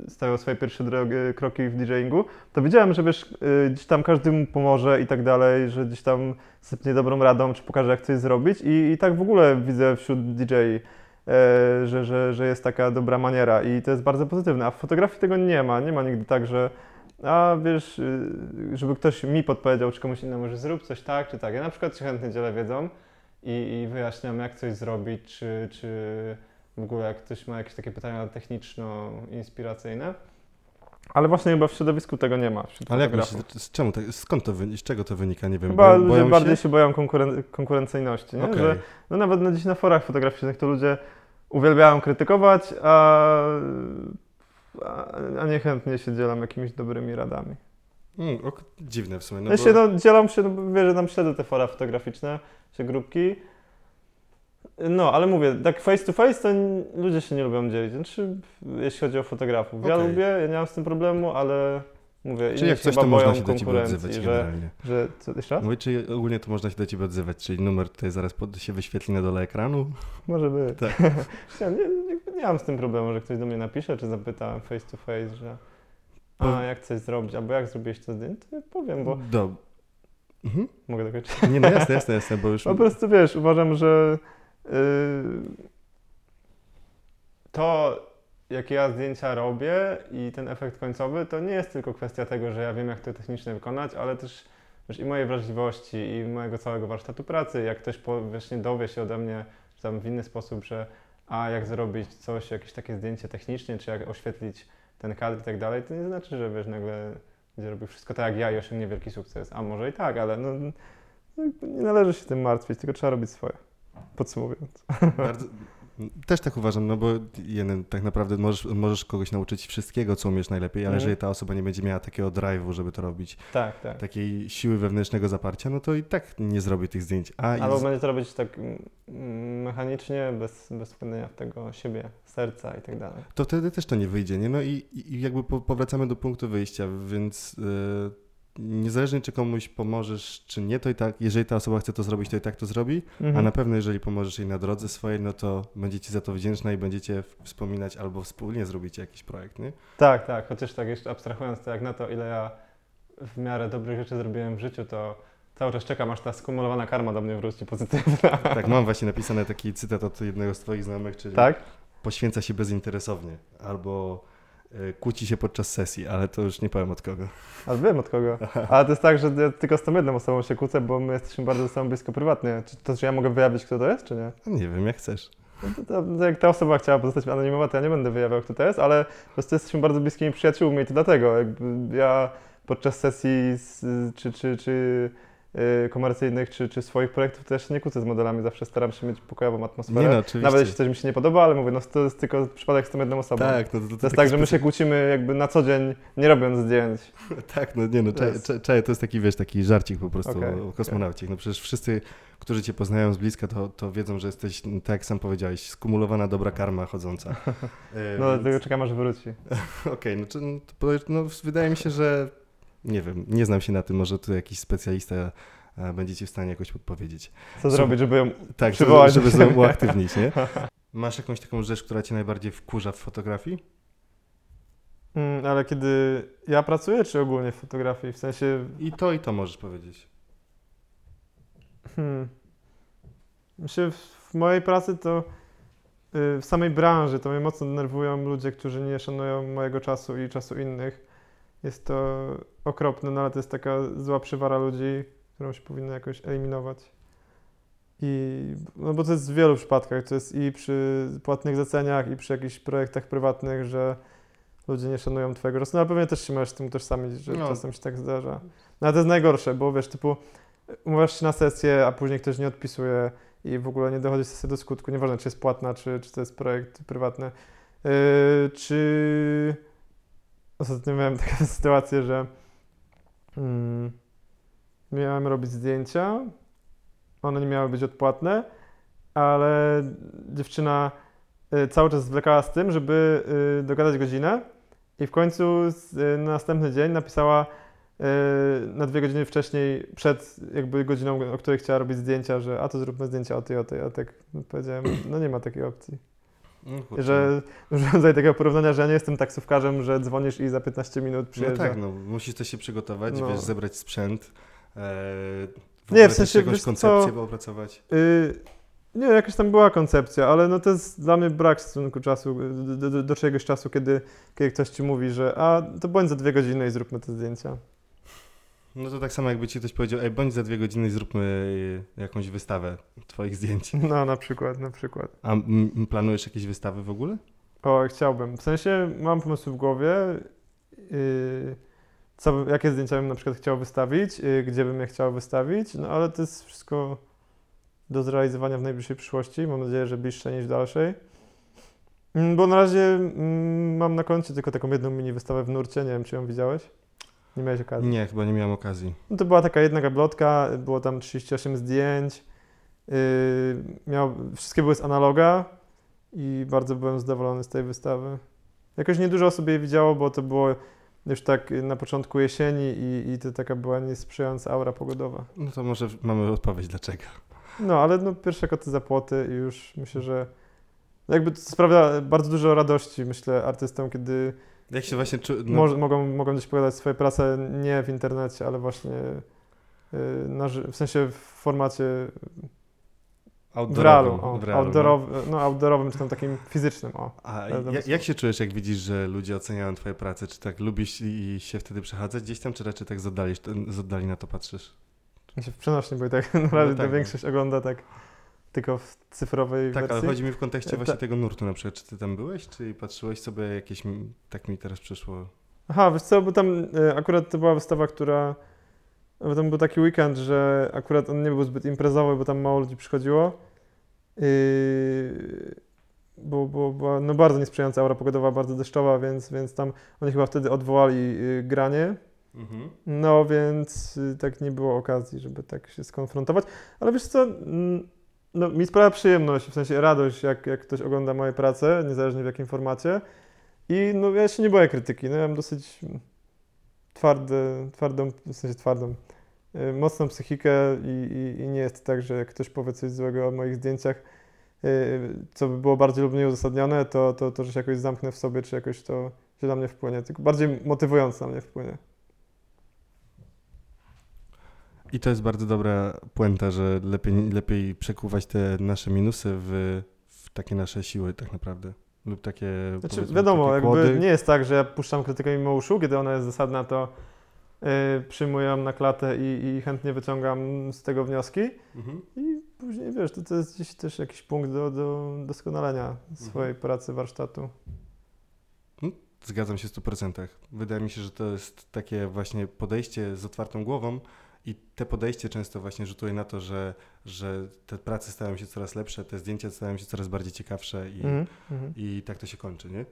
y, stawiał swoje pierwsze drogi, kroki w DJingu, to widziałem, że wiesz, y, gdzieś tam każdy mu pomoże i tak dalej, że gdzieś tam sypnie dobrą radą, czy pokaże jak coś zrobić i, i tak w ogóle widzę wśród DJ E, że, że, że jest taka dobra maniera i to jest bardzo pozytywne. A w fotografii tego nie ma. Nie ma nigdy tak, że a wiesz, żeby ktoś mi podpowiedział, czy komuś innemu, że zrób coś tak, czy tak. Ja na przykład się chętnie dzielę wiedzą i, i wyjaśniam, jak coś zrobić, czy, czy w ogóle jak ktoś ma jakieś takie pytania techniczno-inspiracyjne. Ale właśnie chyba w środowisku tego nie ma. Ale jak myślisz, z, czemu to, skąd to, z czego to wynika? Nie wiem. Chyba ludzie bardziej się, się boją konkuren konkurencyjności. Nie? Okay. Że, no nawet na dziś na forach fotograficznych to ludzie uwielbiają krytykować, a, a niechętnie się dzielą jakimiś dobrymi radami. Mm, ok, dziwne w sumie. No ja bo... się no, dzielam się, no, wiesz, że tam śledzę te fora fotograficzne, czy grupki. No, ale mówię, tak face to face to ludzie się nie lubią dzielić. Znaczy, jeśli chodzi o fotografów. Ja lubię, ja nie mam z tym problemu, ale Mówię, czyli jak coś, to można się do Ciebie odzywać że, generalnie. Że, co, jeszcze raz? Mówię, czy ogólnie to można się do Ciebie odzywać, czyli numer tutaj zaraz pod, się wyświetli na dole ekranu? Może by. Tak. nie, nie, nie, mam z tym problemu, że ktoś do mnie napisze, czy zapyta face to face, że a, jak coś zrobić, albo jak zrobiłeś to zdjęcie, to powiem, bo... Do... Mhm. Mogę dokończyć? Nie, no jasne, jasne, jasne, bo już... Po prostu, wiesz, uważam, że to jakie ja zdjęcia robię i ten efekt końcowy, to nie jest tylko kwestia tego, że ja wiem, jak to technicznie wykonać, ale też i mojej wrażliwości, i mojego całego warsztatu pracy. Jak ktoś po, właśnie dowie się ode mnie, tam w inny sposób, że a jak zrobić coś, jakieś takie zdjęcie technicznie, czy jak oświetlić ten kadr i tak dalej, to nie znaczy, że wiesz, nagle będzie robił wszystko tak jak ja i osiągnie wielki sukces. A może i tak, ale no nie należy się tym martwić, tylko trzeba robić swoje. Podsumowując. Bardzo, też tak uważam, no bo jeden, tak naprawdę możesz, możesz kogoś nauczyć wszystkiego, co umiesz najlepiej, ale mm. jeżeli ta osoba nie będzie miała takiego drive'u, żeby to robić, tak, tak. takiej siły wewnętrznego zaparcia, no to i tak nie zrobi tych zdjęć. A Albo i... będzie to robić tak mechanicznie, bez, bez wkładania w tego siebie, serca i tak dalej. To wtedy też to nie wyjdzie, nie? No i, i jakby powracamy do punktu wyjścia, więc... Yy niezależnie czy komuś pomożesz, czy nie, to i tak, jeżeli ta osoba chce to zrobić, to i tak to zrobi, mhm. a na pewno jeżeli pomożesz jej na drodze swojej, no to będziecie za to wdzięczna i będziecie wspominać albo wspólnie zrobicie jakiś projekt, nie? Tak, tak, chociaż tak jeszcze abstrahując to jak na to, ile ja w miarę dobrych rzeczy zrobiłem w życiu, to cały czas czekam, aż ta skumulowana karma do mnie wróci pozytywna. Tak, mam właśnie napisany taki cytat od jednego z twoich znajomych, czyli tak? poświęca się bezinteresownie, albo kłóci się podczas sesji, ale to już nie powiem od kogo. Ale wiem od kogo. Ale to jest tak, że ja tylko z tą jedną osobą się kłócę, bo my jesteśmy bardzo ze sobą blisko prywatnie. Czy to, czy ja mogę wyjawić, kto to jest, czy nie? No nie wiem, jak chcesz. No to, to, to jak ta osoba chciała pozostać anonimowa, to ja nie będę wyjawiał, kto to jest, ale po prostu jesteśmy bardzo bliskimi przyjaciółmi i to dlatego. Jakby ja podczas sesji z, czy, czy, czy y, komercyjnych czy, czy swoich projektów też nie kłócę z modelami, zawsze staram się mieć pokojową atmosferę. Nie no, oczywiście. Nawet jeśli coś mi się nie podoba, ale mówię, no to jest tylko przypadek z tą jedną osobą. Tak, no to, to, to, to jest tak, że my się kłócimy jakby na co dzień, nie robiąc zdjęć. tak, no nie no, czaję, to jest taki, wiesz, taki żarcik po prostu okay, o kosmonaucie. Okay. No przecież wszyscy, którzy cię poznają z bliska, to, to wiedzą, że jesteś, tak jak sam powiedziałeś, skumulowana dobra karma chodząca. no, dlatego więc... czekam, aż wróci. Okej, okay, no, no, no wydaje mi się, że nie wiem, nie znam się na tym, może tu jakiś specjalista będziecie w stanie jakoś podpowiedzieć. Co zrobić, żeby ją tak, przywołać? żeby ją uaktywnić, nie? Masz jakąś taką rzecz, która cię najbardziej wkurza w fotografii? Mm, ale kiedy ja pracuję, czy ogólnie w fotografii? W sensie... I to, i to możesz powiedzieć. Hmm. Myślę, w mojej pracy to y, w samej branży to mnie mocno denerwują ludzie, którzy nie szanują mojego czasu i czasu innych. Jest to okropne, no ale to jest taka zła przywara ludzi, którą się powinno jakoś eliminować. I, no bo to jest w wielu przypadkach, to jest i przy płatnych zleceniach, i przy jakichś projektach prywatnych, że ludzie nie szanują twojego czasu. No ale pewnie też się możesz z tym utożsamić, że no. czasem się tak zdarza. No ale to jest najgorsze, bo wiesz, typu umawiasz się na sesję, a później ktoś nie odpisuje i w ogóle nie dochodzi sesja do skutku, nieważne czy jest płatna, czy, czy to jest projekt prywatny. Yy, czy ostatnio miałem taką sytuację, że mm, miałem robić zdjęcia, one nie miały być odpłatne, ale dziewczyna y, cały czas zwlekała z tym, żeby y, dogadać godzinę i w końcu y, na następny dzień napisała na dwie godziny wcześniej, przed jakby godziną, o której chciała robić zdjęcia, że a to zróbmy zdjęcia o tej, o tej, a tak powiedziałem, no nie ma takiej opcji. No, że użyłem tutaj takiego porównania, że ja nie jestem taksówkarzem, że dzwonisz i za 15 minut przyjeżdża. No tak, no musisz też się przygotować, no. wiesz, zebrać sprzęt, e, w nie, w sensie jakąś koncepcję co, opracować. Yy, nie, jakaś tam była koncepcja, ale no to jest dla mnie brak stosunku czasu, do, do, do czegoś czasu, kiedy, kiedy ktoś ci mówi, że a to bądź za dwie godziny i zróbmy te zdjęcia. No to tak samo jakby ci ktoś powiedział, ej, bądź za dwie godziny i zróbmy jakąś wystawę twoich zdjęć. No, na przykład, na przykład. A planujesz jakieś wystawy w ogóle? O, chciałbym. W sensie mam pomysły w głowie, yy, co, jakie zdjęcia bym na przykład chciał wystawić, yy, gdzie bym je chciał wystawić, no ale to jest wszystko do zrealizowania w najbliższej przyszłości. Mam nadzieję, że bliższej niż dalszej. Mm, bo na razie mm, mam na koncie tylko taką jedną mini wystawę w nurcie, nie wiem czy ją widziałeś. Nie miałeś okazji? Nie, chyba nie miałem okazji. No to była taka jedna gablotka, było tam 38 zdjęć. Yy, miał, wszystkie były z analoga i bardzo byłem zadowolony z tej wystawy. Jakoś niedużo osób jej widziało, bo to było już tak na początku jesieni i, i to taka była niesprzyjająca aura pogodowa. No to może mamy odpowiedź dlaczego. No, ale no, pierwsze koty za płoty i już myślę, że jakby to sprawia bardzo dużo radości, myślę, artystom, kiedy jak się właśnie czu... no. mogą, mogą gdzieś pokazać swoje prace nie w internecie, ale właśnie yy, na, w sensie w formacie Outdoorowym, w realu, o, w realu no. no. outdoorowym, czy tam takim fizycznym. O, A jak, jak się czujesz, jak widzisz, że ludzie oceniają twoje prace? Czy tak lubisz i się wtedy przechadzać gdzieś tam, czy raczej tak z oddali, z oddali na to patrzysz? Ja się w przenośni, bo i tak naprawdę no tak, większość no. ogląda tak tylko w cyfrowej tak, wersji. ale chodzi mi w kontekście e, właśnie Ta... tego nurtu na przykład. Czy ty tam byłeś, czy patrzyłeś sobie jakieś, tak mi teraz przyszło. Aha, wiesz co, bo tam e, akurat to była wystawa, która, bo tam był taki weekend, że akurat on nie był zbyt imprezowy, bo tam mało ludzi przychodziło. Yy, bo, bo była no bardzo niesprzyjająca aura pogodowa, bardzo deszczowa, więc, więc tam oni chyba wtedy odwołali yy, granie. Mhm. No więc yy, tak nie było okazji, żeby tak się skonfrontować. Ale wiesz co, no, mi sprawia przyjemność, w sensie radość, jak, jak ktoś ogląda moje prace, niezależnie w jakim formacie. I no, ja się nie boję krytyki. No, ja mam dosyć twardy, twardą, w sensie twardą, y, mocną psychikę i, i, i, nie jest tak, że jak ktoś powie coś złego o moich zdjęciach, y, co by było bardziej lub mniej uzasadnione, to, to, to, że się jakoś zamknę w sobie, czy jakoś to się na mnie wpłynie. Tylko bardziej motywując na mnie wpłynie. I to jest bardzo dobra puenta, że lepiej, lepiej przekuwać te nasze minusy w, w takie nasze siły tak naprawdę. Lub takie. Znaczy, wiadomo, takie jakby nie jest tak, że ja puszczam krytykę mimo uszu, kiedy ona jest zasadna, to yy, przyjmuję ją na klatę i, i, chętnie wyciągam z tego wnioski. Mhm. I później wiesz, to, to jest gdzieś też jakiś punkt do, do doskonalenia swojej mhm. pracy, warsztatu. No, zgadzam się w 100%. Wydaje mi się, że to jest takie właśnie podejście z otwartą głową I te podejście często właśnie rzutuje na to, że, że te prace stają się coraz lepsze, te zdjęcia stają się coraz bardziej ciekawsze i, mm -hmm. i tak to się kończy, nie?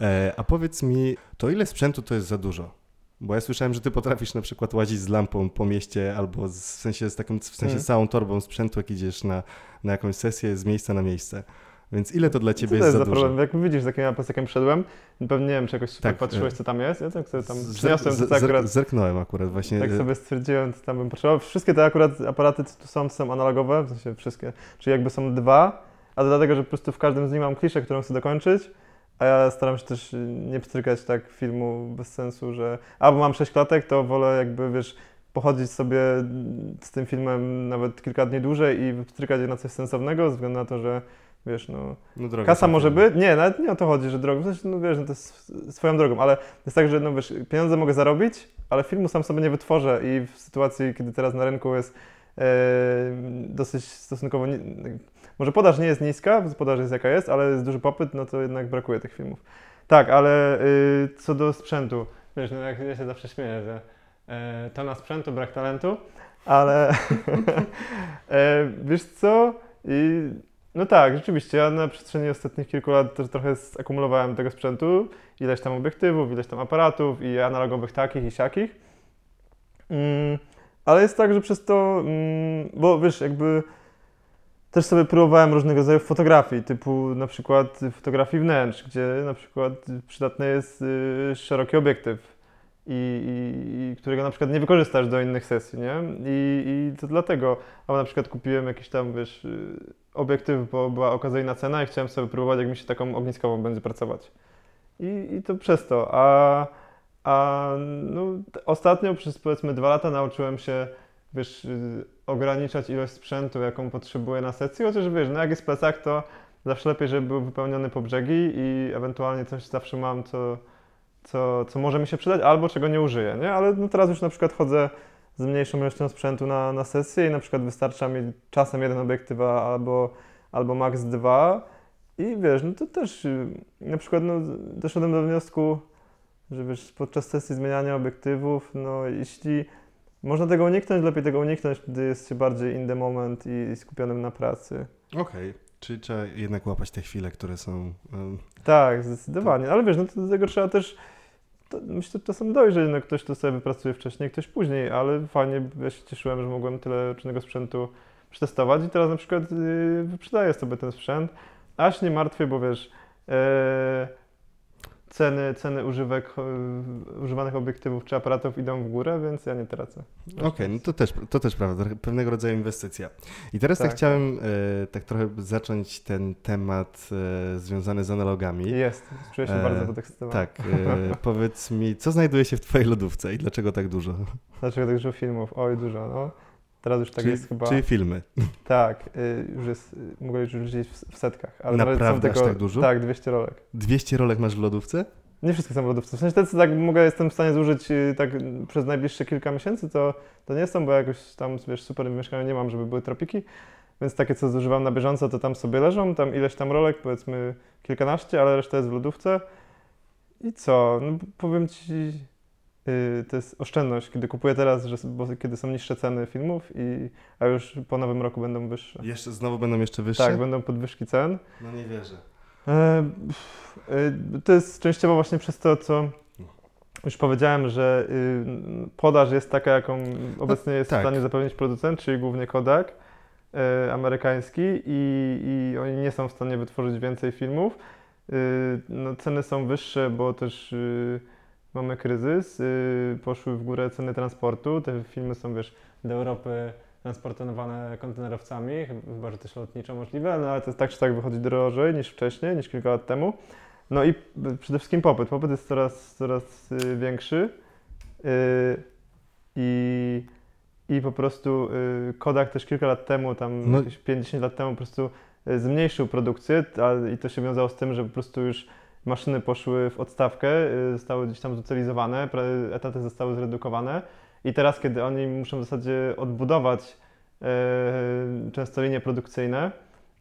E, a powiedz mi, to ile sprzętu to jest za dużo? Bo ja słyszałem, że ty potrafisz na przykład łazić z lampą po mieście albo z, w sensie z taką, w sensie z całą torbą sprzętu, jak idziesz na, na jakąś sesję z miejsca na miejsce. Więc ile to dla ciebie jest, to jest za problem? Jak widzisz, z jakim ja szedłem, pewnie nie wiem, czy jakoś tak, patrzyłeś, co tam jest. Ja tak sobie tam przyniosłem, to akurat... Zerknąłem akurat właśnie. Tak sobie stwierdziłem, co tam bym potrzebował. Wszystkie te akurat aparaty, co tu są, są analogowe, w sensie wszystkie. Czyli jakby są dwa, a to dlatego, że po prostu w każdym z nich mam kliszę, którą chcę dokończyć. A ja staram się też nie pstrykać tak filmu bez sensu, że albo mam sześć klatek, to wolę jakby, wiesz, pochodzić sobie z tym filmem nawet kilka dni dłużej i pstrykać je na coś sensownego, ze względu na to, że wiesz, no, no kasa może być, nie, nawet nie o to chodzi, że drogo, w sensie, no wiesz, no to jest swoją drogą, ale jest tak, że no wiesz, pieniądze mogę zarobić, ale filmu sam sobie nie wytworzę i w sytuacji, kiedy teraz na rynku jest dosyć stosunkowo, nie, może podaż nie jest niska, podaż jest jaka jest, ale jest duży popyt, no to jednak brakuje tych filmów. Tak, ale y, co do sprzętu, wiesz, no jak ja się zawsze śmieję, że e, to na sprzętu, brak talentu, ale e, wiesz co, I, no tak, rzeczywiście, ja na przestrzeni ostatnich kilku lat też trochę akumulowałem tego sprzętu, ileś tam obiektywów, ileś tam aparatów i analogowych takich i siakich. Mm, ale jest tak, że przez to, mm, bo wiesz, jakby też sobie próbowałem różnego rodzaju fotografii, typu na przykład fotografii wnętrz, gdzie na przykład przydatny jest y, szeroki obiektyw i, i, i, którego na przykład nie wykorzystasz do innych sesji, nie? I, I to dlatego, albo na przykład kupiłem jakiś tam, wiesz, y, obiektyw, bo była okazyjna cena i chciałem sobie próbować, jak mi się taką ogniskową będzie pracować. I, i to przez to. A, a no, ostatnio przez powiedzmy dwa lata nauczyłem się, wiesz, y, ograniczać ilość sprzętu, jaką potrzebuję na sesji, chociaż wiesz, no jak jest plecak, to zawsze lepiej, żeby był wypełniony po brzegi i ewentualnie coś zawsze mam, co, co, co może mi się przydać, albo czego nie użyję, nie? Ale no teraz już na przykład chodzę z mniejszą ilością sprzętu na, na sesję i na przykład wystarcza mi czasem jeden obiektyw albo, albo max dwa i wiesz, no to też y, na przykład no, doszedłem do wniosku, że wiesz, podczas sesji zmieniania obiektywów, no jeśli można tego uniknąć, lepiej tego uniknąć, gdy jest się bardziej in the moment i skupionym na pracy. Okej, okay. czyli trzeba jednak łapać te chwile, które są... Um, tak, zdecydowanie, ale wiesz, no to do tego trzeba też myślę, że czasem dojrzeć, no ktoś to sobie wypracuje wcześniej, ktoś później, ale fajnie, ja się cieszyłem, że mogłem tyle czynnego sprzętu przetestować i teraz na przykład yy, wyprzedaję sobie ten sprzęt, aż nie martwię, bo wiesz, yy, ceny, ceny używek, e, używanych obiektywów czy aparatów idą w górę, więc ja nie tracę. Okej, okay, no to też, to też prawda, pewnego rodzaju inwestycja. I teraz tak, tak chciałem e, tak trochę zacząć ten temat e, związany z analogami. Jest, czuję się e, bardzo podekscytowany. Tak, e, powiedz mi, co znajduje się w Twojej lodówce i dlaczego tak dużo? Dlaczego tak dużo filmów? Oj, dużo, no. Teraz już tak czyli, jest chyba. Czyli filmy. Tak, y, już jest, y, mogę już liczyć w, w setkach. Ale Naprawdę tylko, aż tak dużo? Tak, 200 rolek. 200 rolek masz w lodówce? Nie wszystkie są w lodówce. W sensie te, co tak mogę, jestem w stanie zużyć y, tak przez najbliższe kilka miesięcy, to, to nie są, bo jakoś tam, wiesz, super mieszkania nie mam, żeby były tropiki. Więc takie, co zużywam na bieżąco, to tam sobie leżą, tam ileś tam rolek, powiedzmy kilkanaście, ale reszta jest w lodówce. I co? No powiem Ci, to jest oszczędność, kiedy kupuję teraz, że, bo kiedy są niższe ceny filmów, i, a już po nowym roku będą wyższe. Jeszcze znowu będą jeszcze wyższe? Tak, będą podwyżki cen. No nie wierzę. E, e, to jest częściowo właśnie przez to, co już powiedziałem, że y, podaż jest taka, jaką obecnie jest no, tak. w stanie zapewnić producent, czyli głównie Kodak y, amerykański i, i oni nie są w stanie wytworzyć więcej filmów. Y, no, ceny są wyższe, bo też mamy kryzys, yy, poszły w górę ceny transportu, te filmy są, wiesz, do Europy transportowane kontenerowcami, chyba, że też lotniczo możliwe, no ale to tak czy tak wychodzi drożej niż wcześniej, niż kilka lat temu. No i przede wszystkim popyt. Popyt jest coraz, coraz yy, większy yy, i, i po prostu yy, Kodak też kilka lat temu, tam no. jakieś 50 lat temu po prostu zmniejszył produkcję a, i to się wiązało z tym, że po prostu już maszyny poszły w odstawkę, y, zostały gdzieś tam zutilizowane, etaty zostały zredukowane i teraz, kiedy oni muszą w zasadzie odbudować y, często linie produkcyjne,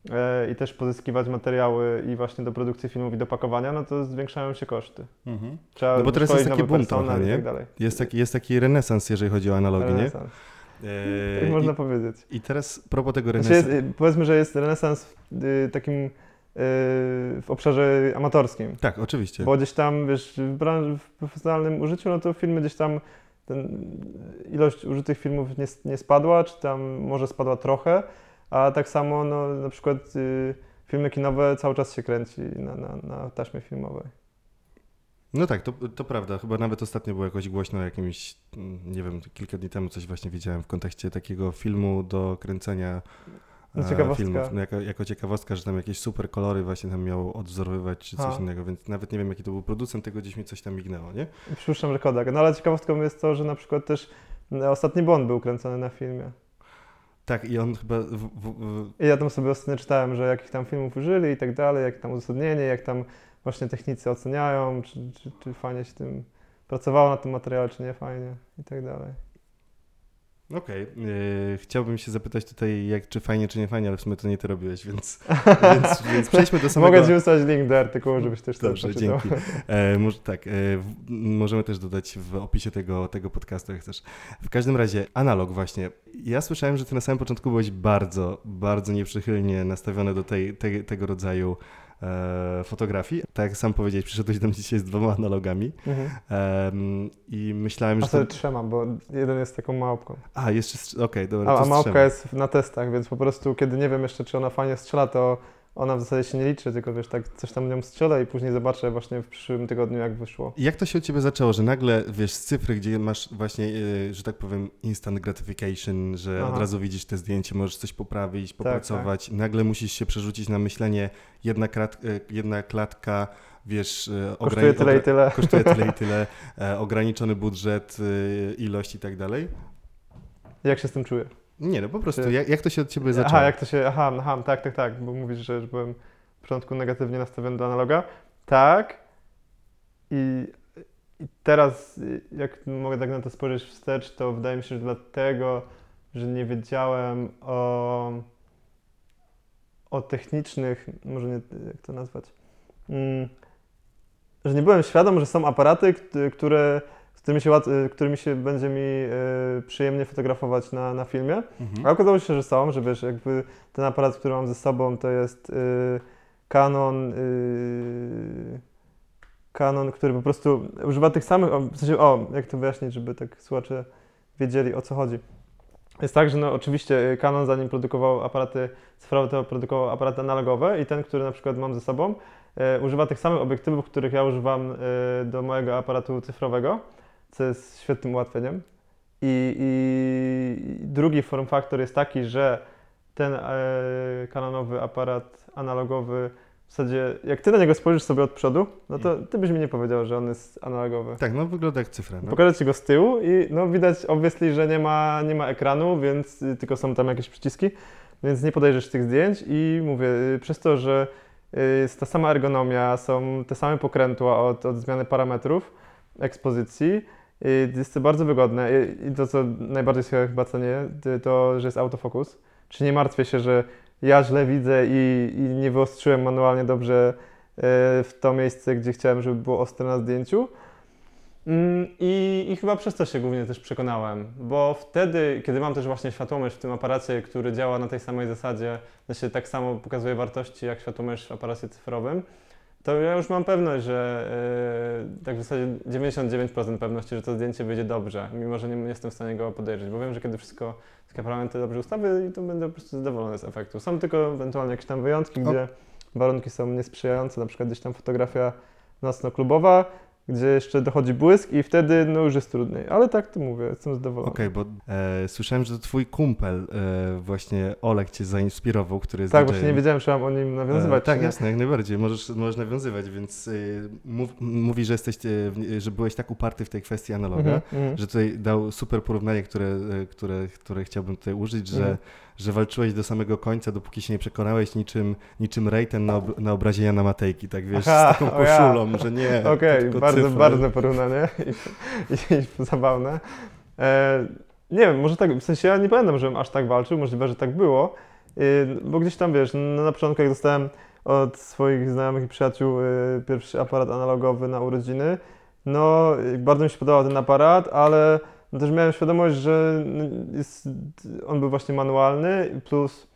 e, i też pozyskiwać materiały i właśnie do produkcji filmów i do pakowania, no to zwiększają się koszty. Mhm. Trzeba no bo teraz jest taki boom trochę, nie? Tak jest, taki, jest taki renesans, jeżeli chodzi o analogię, nie? E, tak można I, powiedzieć. I teraz propos tego renesansu. Znaczy powiedzmy, że jest renesans w y, takim w obszarze amatorskim. Tak, oczywiście. Bo gdzieś tam, wiesz, w, branży, w profesjonalnym użyciu, no to filmy gdzieś tam, ten, ilość użytych filmów nie, nie spadła, czy tam może spadła trochę, a tak samo no, na przykład y, filmy kinowe cały czas się kręci na, na, na taśmie filmowej. No tak, to, to prawda. Chyba nawet ostatnio było jakoś głośno jakimś, nie wiem, kilka dni temu coś właśnie widziałem w kontekście takiego filmu do kręcenia no, ciekawostka. filmów. No, jako, jako ciekawostka, że tam jakieś super kolory właśnie tam miało odwzorowywać czy coś A. innego, więc nawet nie wiem jaki to był producent, tego gdzieś mi coś tam mignęło, nie? Przypuszczam, że Kodak. No ale ciekawostką jest to, że na przykład też mm, ostatni Bond był kręcony na filmie. Tak, i on chyba. W, w, w... I ja tam sobie ostatnio czytałem, że jakich tam filmów użyli i tak dalej, jak tam uzasadnienie, jak tam właśnie technicy oceniają, czy, czy, czy fajnie się tym pracowało na tym materiale, czy nie fajnie i tak dalej. Okej. Okay. Chciałbym się zapytać tutaj, jak, czy fajnie, czy nie fajnie, ale w sumie to nie ty robiłeś, więc, więc, więc przejdźmy do samego... Mogę ci wysłać link do artykułu, żebyś też Dobrze, dzięki. E, może, tak, e, możemy też dodać w opisie tego, tego podcastu, jak chcesz. W każdym razie, analog właśnie. Ja słyszałem, że ty na samym początku byłeś bardzo, bardzo nieprzychylnie nastawiony do tej, te, tego rodzaju e, fotografii. Tak jak sam powiedziałeś, przyszedłeś do mnie dzisiaj z dwoma analogami mhm. e, i myślałem, że... A sobie to... trzema, bo jeden jest taką małpką. A, jeszcze... Okej, okay, dobra, A, a małpka jest na testach, więc po prostu kiedy nie wiem jeszcze, czy ona fajnie strzela, to ona w zasadzie się nie liczy, tylko wiesz, tak coś tam nią strzelę i później zobaczę właśnie w przyszłym tygodniu, jak wyszło. Jak to się u Ciebie zaczęło, że nagle, wiesz, z cyfry, gdzie masz właśnie, yy, że tak powiem, instant gratification, że Aha. od razu widzisz te zdjęcie, możesz coś poprawić, popracować, tak, tak. nagle musisz się przerzucić na myślenie, jedna, krat, yy, jedna klatka, wiesz, yy, kosztuje tyle i tyle. Kosztuje tyle i tyle, e, ograniczony budżet, y, ilość i tak dalej. Jak się z tym czujesz? Nie, no po prostu, jak, jak to się od ciebie zaczęło? Aha, jak to się, aha, aha, tak, tak, tak, bo mówisz, że, że byłem w początku negatywnie nastawiony do analoga. Tak. I, I teraz, jak mogę tak na to spojrzeć wstecz, to wydaje mi się, że dlatego, że nie wiedziałem o, o technicznych, może nie, jak to nazwać, mm, że nie byłem świadom, że są aparaty, które którymi się, y, którymi się będzie mi y, przyjemnie fotografować na, na filmie. Mhm. A okazało się, że są, że wiesz, jakby ten aparat, który mam ze sobą, to jest y, Canon, Canon, który po prostu używa tych samych, w sensie, o, jak to wyjaśnić, żeby tak słuchacze wiedzieli o co chodzi. Jest tak, że no oczywiście Canon zanim produkował aparaty cyfrowe, to produkował aparaty analogowe i ten, który na przykład mam ze sobą, używa tych samych obiektywów, których ja używam do mojego aparatu cyfrowego co jest świetnym ułatwieniem. I, i drugi form faktor jest taki, że ten e, kanonowy aparat analogowy w zasadzie, jak ty na niego spojrzysz sobie od przodu, no to ty byś mi nie powiedział, że on jest analogowy. Tak, no wygląda jak cyfra. No. Pokażę ci go z tyłu i no widać obviously, że nie ma, nie ma ekranu, więc y, tylko są tam jakieś przyciski, więc nie podejrzysz tych zdjęć i mówię, y, przez to, że y, jest ta sama ergonomia, są te same pokrętła od, od zmiany parametrów ekspozycji, jest to bardzo wygodne i to, co najbardziej się chyba cenię, to, że jest autofokus. Czy nie martwię się, że ja źle widzę i, i nie wyostrzyłem manualnie dobrze e, w to miejsce, gdzie chciałem, żeby było ostre na zdjęciu. Mm, I, I, chyba przez to się głównie też przekonałem, bo wtedy, kiedy mam też właśnie światłomierz w tym aparacie, który działa na tej samej zasadzie, znaczy tak samo pokazuje wartości jak światłomierz w aparacie cyfrowym, to ja już mam pewność, że yy, tak w zasadzie 99% pewności, że to zdjęcie wyjdzie dobrze, mimo że nie jestem w stanie go podejrzeć, bo wiem, że kiedy wszystko, parametry dobrze ustawię, to będę po prostu zadowolony z efektu. Są tylko ewentualnie jakieś tam wyjątki, gdzie warunki są niesprzyjające, na przykład gdzieś tam fotografia nocno-klubowa, gdzie jeszcze dochodzi błysk i wtedy no już jest trudniej. Ale tak to mówię, jestem zadowolony. Okej, okay, bo e, słyszałem, że to twój kumpel e, właśnie Olek cię zainspirował, który jest Tak, właśnie nie wiedziałem, czy mam o nim nawiązywać. E, tak, jasne, jak najbardziej. Możesz, możesz nawiązywać, więc e, mów, mówi, że jesteś, e, że byłeś tak uparty w tej kwestii analoga, mm -hmm. że tutaj dał super porównanie, które, e, które, które chciałbym tutaj użyć, że mm -hmm że walczyłeś do samego końca, dopóki się nie przekonałeś niczym, niczym Rejten na, ob na obrazie Jana Matejki, tak wiesz, Aha, z taką koszulą, ja. że nie. Okej, okay, bardzo, cyfry. bardzo porównanie i, i, zabawne. E, nie wiem, może tak, w sensie ja nie pamiętam, żebym aż tak walczył, możliwe, że tak było. bo gdzieś tam, wiesz, no, na początku jak dostałem od swoich znajomych i przyjaciół pierwszy aparat analogowy na urodziny, no bardzo mi się podobał ten aparat, ale też miałem świadomość, że jest, on był właśnie manualny, plus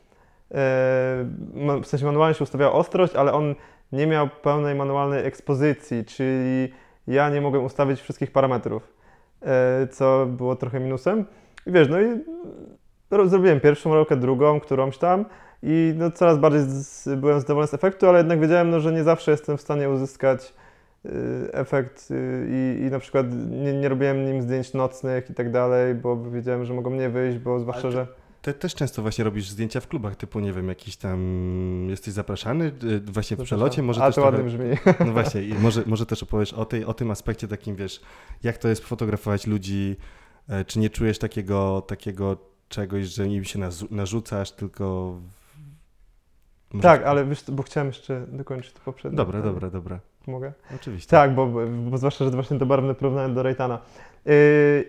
w sensie manualnie się ustawiała ostrość, ale on nie miał pełnej manualnej ekspozycji, czyli ja nie mogłem ustawić wszystkich parametrów, e, co było trochę minusem. I wiesz, no i zrobiłem pierwszą rolkę, drugą, którąś tam i no coraz bardziej z, byłem zadowolony z efektu, ale jednak wiedziałem, no, że nie zawsze jestem w stanie uzyskać efekt y, i, i na przykład nie, nie robiłem nim zdjęć nocnych i tak dalej, bo wiedziałem, że mogą nie wyjść, bo zwłaszcza, że... Ty też często właśnie robisz zdjęcia w klubach, typu, nie wiem, jakiś tam, jesteś zapraszany y, właśnie w przelocie, może A też to trochę... ładnie brzmi. No właśnie, i może, może też opowiesz o, tej, o tym aspekcie takim, wiesz, jak to jest fotografować ludzi, e, czy nie czujesz takiego, takiego czegoś, że im się narzucasz, tylko... Może tak, ale wiesz, bo chciałem jeszcze dokończyć to poprzednie. Dobra, dobra, dobra. Mogę? Oczywiście. Tak, bo, bo zwłaszcza, że właśnie to barwne porównanie do Raytana. Yy,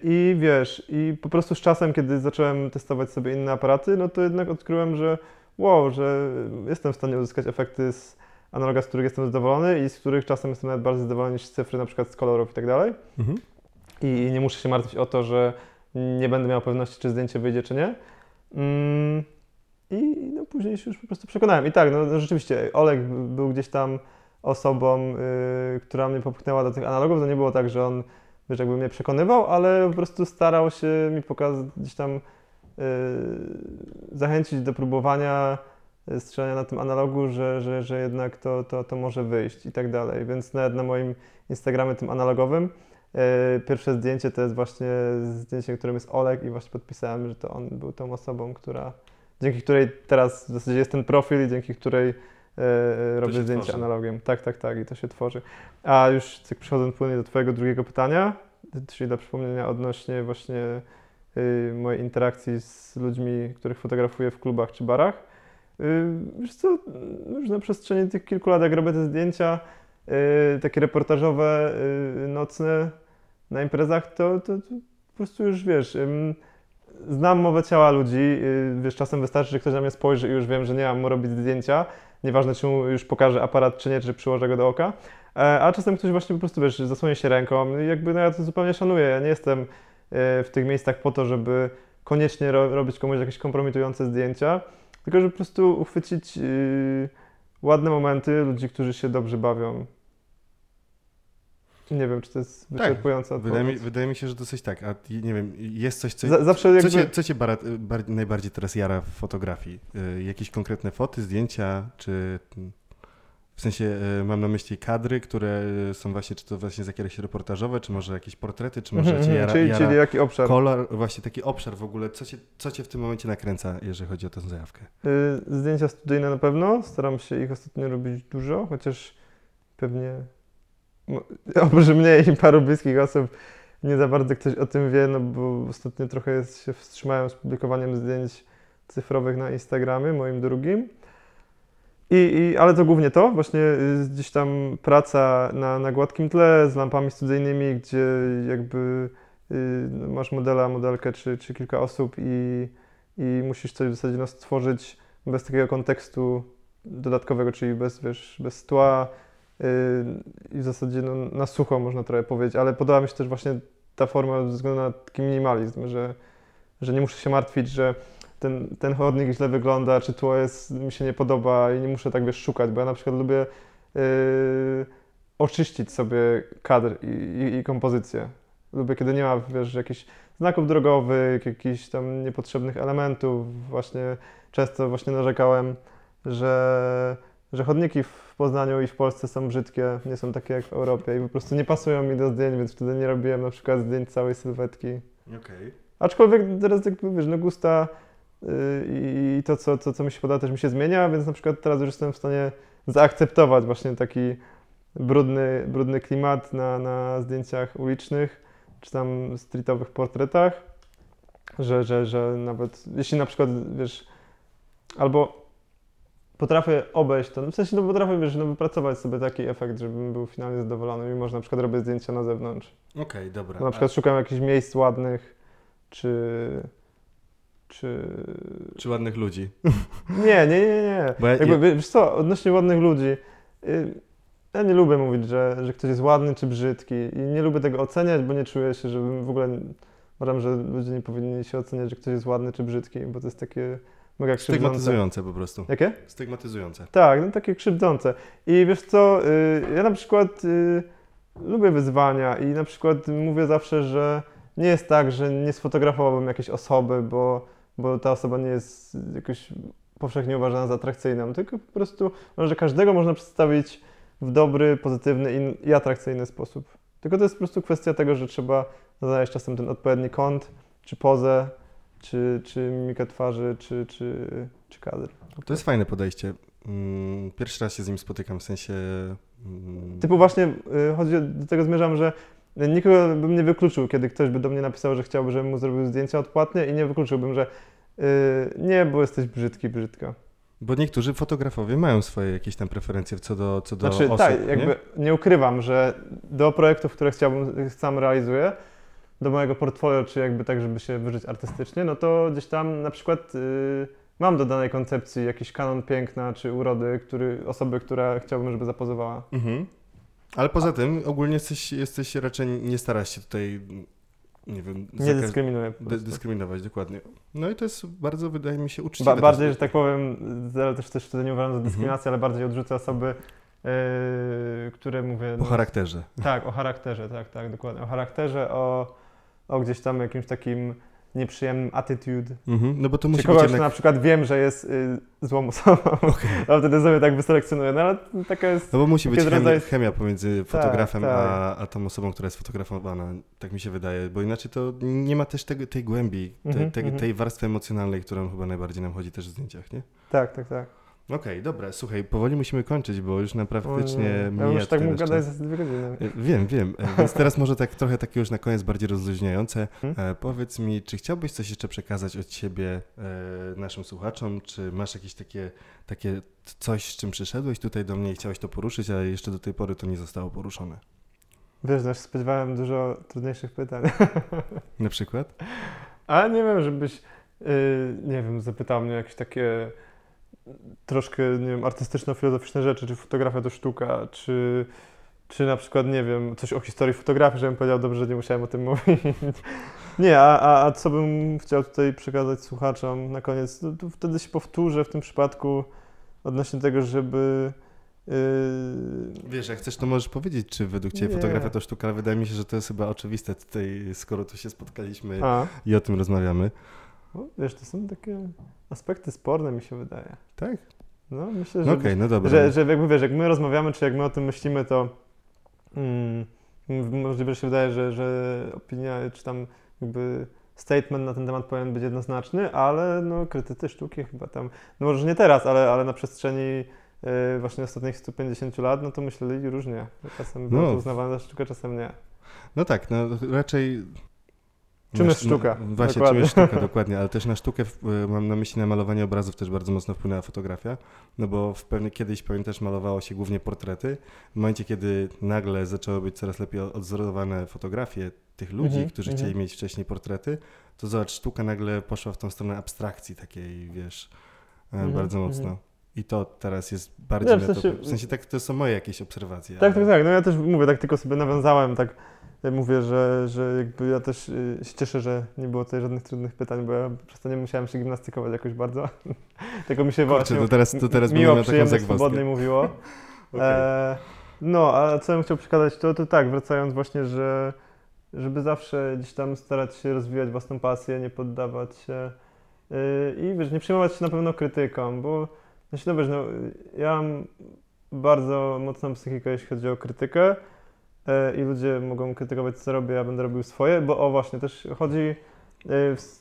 I wiesz, i po prostu z czasem, kiedy zacząłem testować sobie inne aparaty, no to jednak odkryłem, że wow, że jestem w stanie uzyskać efekty z analoga, z których jestem zadowolony i z których czasem jestem nawet bardziej zadowolony niż z cyfry, na przykład z kolorów i tak dalej. Mhm. I nie muszę się martwić o to, że nie będę miał pewności, czy zdjęcie wyjdzie, czy nie. Mm, I no, później się już po prostu przekonałem. I tak, no, no rzeczywiście, Oleg był gdzieś tam osobą, yy, która mnie popchnęła do tych analogów. To nie było tak, że on wiesz, jakby mnie przekonywał, ale po prostu starał się mi pokazać, gdzieś tam yy, zachęcić do próbowania yy, strzelania na tym analogu, że, że, że jednak to, to, to może wyjść i tak dalej. Więc nawet na moim Instagramie tym analogowym yy, pierwsze zdjęcie to jest właśnie zdjęcie, którym jest Olek i właśnie podpisałem, że to on był tą osobą, która, dzięki której teraz w zasadzie jest ten profil i dzięki której yy, robię zdjęcie tworzy. analogiem. Tak, tak, tak i to się tworzy. A już tak przechodząc płynnie do Twojego drugiego pytania, czyli do przypomnienia odnośnie właśnie yy, mojej interakcji z ludźmi, których fotografuję w klubach czy barach. Yy, wiesz co, już na przestrzeni tych kilku lat, jak robię te zdjęcia, yy, takie reportażowe, yy, nocne na imprezach, to, to, to, po prostu już wiesz, znam mowę ciała ludzi, wiesz, czasem wystarczy, że ktoś na mnie spojrzy i już wiem, że nie mam mu robić zdjęcia, nieważne czy mu już pokażę aparat czy nie, czy przyłożę go do oka, e, a czasem ktoś właśnie po prostu, wiesz, zasłoni się ręką. I jakby no ja to zupełnie szanuję, ja nie jestem e, w tych miejscach po to, żeby koniecznie ro robić komuś jakieś kompromitujące zdjęcia, tylko żeby po prostu uchwycić yy, ładne momenty ludzi, którzy się dobrze bawią. Nie wiem, czy to jest tak. wyczerpujące tak, wydaje mi, wydaje mi się, że dosyć tak. A nie wiem, jest coś, co, zawsze jakby... co cię, co cię bar, bar, najbardziej teraz jara w fotografii? Y, jakieś konkretne foty, zdjęcia, czy w sensie y, mam na myśli kadry, które są właśnie, czy to właśnie z jakieś reportażowe, czy może jakieś portrety, czy może cię jara, czyli, jara czyli jaki obszar? Kolor, właśnie taki obszar w ogóle. Co cię, co cię w tym momencie nakręca, jeżeli chodzi o tę zajawkę? Y, zdjęcia studyjne na pewno. Staram się ich ostatnio robić dużo, chociaż pewnie oprócz mnie i paru bliskich osób nie za bardzo ktoś o tym wie, no bo ostatnio trochę się wstrzymałem z publikowaniem zdjęć cyfrowych na Instagramie, moim drugim. I, i, ale to głównie to, właśnie y, gdzieś tam praca na, na gładkim tle z lampami studyjnymi, gdzie jakby y, no, masz modela, modelkę czy, czy kilka osób i, i musisz coś w zasadzie no, stworzyć bez takiego kontekstu dodatkowego, czyli bez, wiesz, bez tła, i w zasadzie no, na sucho można trochę powiedzieć, ale podoba mi się też właśnie ta forma ze względu na taki minimalizm, że, że nie muszę się martwić, że ten, ten chodnik źle wygląda, czy tło jest, mi się nie podoba i nie muszę tak wiesz szukać, bo ja na przykład lubię yy, oczyścić sobie kadr i, i, i, kompozycję. Lubię, kiedy nie ma wiesz, jakichś znaków drogowych, jakichś tam niepotrzebnych elementów. Właśnie często właśnie narzekałem, że, że chodniki w Poznaniu i w Polsce są brzydkie, nie są takie jak w Europie i po prostu nie pasują mi do zdjęć, więc wtedy nie robiłem na przykład zdjęć całej sylwetki. Okay. Aczkolwiek teraz jakby wiesz, no gusta yy, i to, co, co, co mi się podoba, też mi się zmienia, więc na przykład teraz już jestem w stanie zaakceptować właśnie taki brudny, brudny klimat na, na zdjęciach ulicznych, czy tam streetowych portretach, że, że, że nawet jeśli na przykład, wiesz, albo potrafię obejść to. W sensie, no potrafię, wiesz, no, wypracować sobie taki efekt, żebym był finalnie zadowolony, mimo że na przykład robię zdjęcia na zewnątrz. Okej, okay, dobra. Na przykład A... szukam jakichś miejsc ładnych, czy czy... Czy ładnych ludzi? Nie, nie, nie, nie. Ja, Jakby, wiesz co, odnośnie ładnych ludzi, y, ja nie lubię mówić, że, że ktoś jest ładny czy brzydki i nie lubię tego oceniać, bo nie czuję się, żebym w ogóle... Uważam, że ludzie nie powinni się oceniać, że ktoś jest ładny czy brzydki, bo to jest takie mega krzywdzące. Stygmatyzujące po prostu. Jakie? Stygmatyzujące. Tak, no takie krzywdzące. I wiesz co, y, ja na przykład y, lubię wyzwania i na przykład mówię zawsze, że nie jest tak, że nie sfotografowałbym jakiejś osoby, bo, bo ta osoba nie jest jakoś powszechnie uważana za atrakcyjną, tylko po prostu, że każdego można przedstawić w dobry, pozytywny i, i atrakcyjny sposób. Tylko to jest po prostu kwestia tego, że trzeba znaleźć czasem ten odpowiedni kąt, czy pozę, czy, czy mimikę twarzy, czy, czy, czy kadr. To jest fajne podejście. Mm, pierwszy raz się z nim spotykam, w sensie... Mm, Typu właśnie, y, chodzi, do tego zmierzam, że nikogo bym nie wykluczył, kiedy ktoś by do mnie napisał, że chciałby, żebym mu zrobił zdjęcia odpłatnie i nie wykluczyłbym, że yy, nie, bo jesteś brzydki, brzydka. Bo niektórzy fotografowie mają swoje jakieś tam preferencje co do, co do znaczy, osób, tak, jakby nie? nie ukrywam, że do projektów, które chciałbym, sam realizuję, do mojego portfolio, czy jakby tak, żeby się wyżyć artystycznie, no to gdzieś tam na przykład yy, mam do danej koncepcji jakiś kanon piękna czy urody, który, osoby, która chciałbym, żeby zapozowała. Mhm. Ale poza tym ogólnie jesteś, jesteś raczej nie starasz się tutaj nie wiem... Nie dyskryminuję. dyskryminować, dokładnie. No i to jest bardzo, wydaje mi się, uczciwe. Ba bardziej, że tak powiem, ale też, też wtedy nie uważam za mhm. dyskryminację, ale bardziej odrzucę osoby, yy, które mówię... O no, charakterze. Tak, o charakterze, tak, tak, dokładnie. O charakterze, o, o gdzieś tam jakimś takim nieprzyjemnym attitude. Mhm, no bo to musi Czy kogoś, być jednak... na przykład wiem, że jest y, złą osobą, okay. a wtedy sobie tak wyselekcjonuję, no ale taka jest... No bo musi być chemia, chemia pomiędzy tak, fotografem tak, tak. A, a tą osobą, która jest fotografowana, tak mi się wydaje, bo inaczej to nie ma też tego, tej głębi, mhm, tej, tej warstwy emocjonalnej, którą chyba najbardziej nam chodzi też w zdjęciach, nie? Tak, tak, tak. Okej, okay, dobra, słuchaj, powoli musimy kończyć, bo już naprawdę mija Ja już tak mógł gadać za dwie godziny. E, wiem, wiem, e, więc teraz może tak trochę takie już na koniec bardziej rozluźniające. Hmm? E, powiedz mi, czy chciałbyś coś jeszcze przekazać od siebie e, naszym słuchaczom? Czy masz jakieś takie, takie coś, z czym przyszedłeś tutaj do mnie i chciałeś to poruszyć, a jeszcze do tej pory to nie zostało poruszone? Wiesz, no, spodziewałem dużo trudniejszych pytań. Na przykład? A nie wiem, żebyś, yy, nie wiem, zapytał mnie jakieś takie troszkę, nie wiem, artystyczno-filozoficzne rzeczy, czy fotografia to sztuka, czy, czy na przykład, nie wiem, coś o historii fotografii, żebym powiedział, dobrze, że nie musiałem o tym mówić. nie, a, a, a co bym chciał tutaj przekazać słuchaczom na koniec, no, to wtedy się powtórzę w tym przypadku odnośnie tego, żeby Yy... Wiesz, jak chcesz, to możesz powiedzieć, czy według Ciebie nie. fotografia to sztuka, ale wydaje mi się, że to jest chyba oczywiste tutaj, skoro tu się spotkaliśmy A. i o tym rozmawiamy. No, wiesz, to są takie aspekty sporne, mi się wydaje. Tak? No, myślę, że, okay, no dobra. że, że jakby wiesz, jak my rozmawiamy, czy jak my o tym myślimy, to mm, możliwe, że się wydaje, że, że opinia, czy tam jakby statement na ten temat powinien być jednoznaczny, ale no, krytycy sztuki chyba tam, no może nie teraz, ale, ale na przestrzeni yy, właśnie ostatnich 150 lat, no to myśleli różnie. Czasem było no. to uznawane za sztukę, czasem nie. No tak, no raczej Czym jest sztuka? No, właśnie, dokładnie. czym jest sztuka, dokładnie, ale też na sztukę, e, mam na myśli na malowanie obrazów też bardzo mocno wpłynęła fotografia, no bo w pewnie kiedyś, pamiętasz, malowało się głównie portrety. W momencie, kiedy nagle zaczęły być coraz lepiej odzorowane fotografie tych ludzi, mm -hmm, którzy mm -hmm. chcieli mieć wcześniej portrety, to zobacz, sztuka nagle poszła w tą stronę abstrakcji takiej, wiesz, mm -hmm, bardzo mocno. I to teraz jest bardziej, w sensie, w sensie tak, to są moje jakieś obserwacje. Tak, ale... tak, tak, no ja też mówię, tak tylko sobie nawiązałem, tak mówię, że, że jakby ja też y, się cieszę, że nie było tutaj żadnych trudnych pytań, bo ja przez to nie musiałem się gimnastykować jakoś bardzo. Tylko mi się Kurczę, właśnie to teraz, to teraz miło, przyjemnie, swobodnie mówiło. okay. e, no, a co bym chciał przekazać, to, to tak, wracając właśnie, że żeby zawsze gdzieś tam starać się rozwijać własną pasję, nie poddawać się yy, i wiesz, nie przejmować się na pewno krytyką, bo znaczy, no wiesz, no, ja mam bardzo mocną psychikę, jeśli chodzi o krytykę, E, i ludzie mogą krytykować, co robię, ja będę robił swoje, bo o właśnie, też chodzi e, w,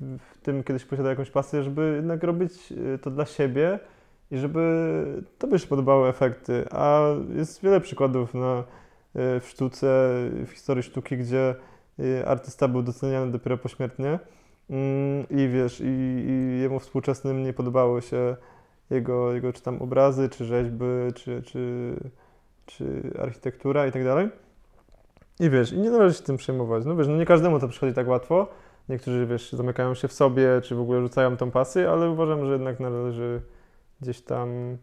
w tym, kiedyś posiadał jakąś pasję, żeby jednak robić e, to dla siebie i żeby tobie się podobały efekty. A jest wiele przykładów na, w sztuce, w historii sztuki, gdzie artysta był doceniany dopiero pośmiertnie mm, i wiesz, i, i jemu współczesnym nie podobały się jego, jego czy tam obrazy, czy rzeźby, czy, czy czy architektura i tak dalej. I wiesz, i nie należy się tym przejmować. No wiesz, no nie każdemu to przychodzi tak łatwo. niektórzy, wiesz, zamykają się w sobie, czy w ogóle rzucają tą pasję, ale uważam, że jednak należy gdzieś tam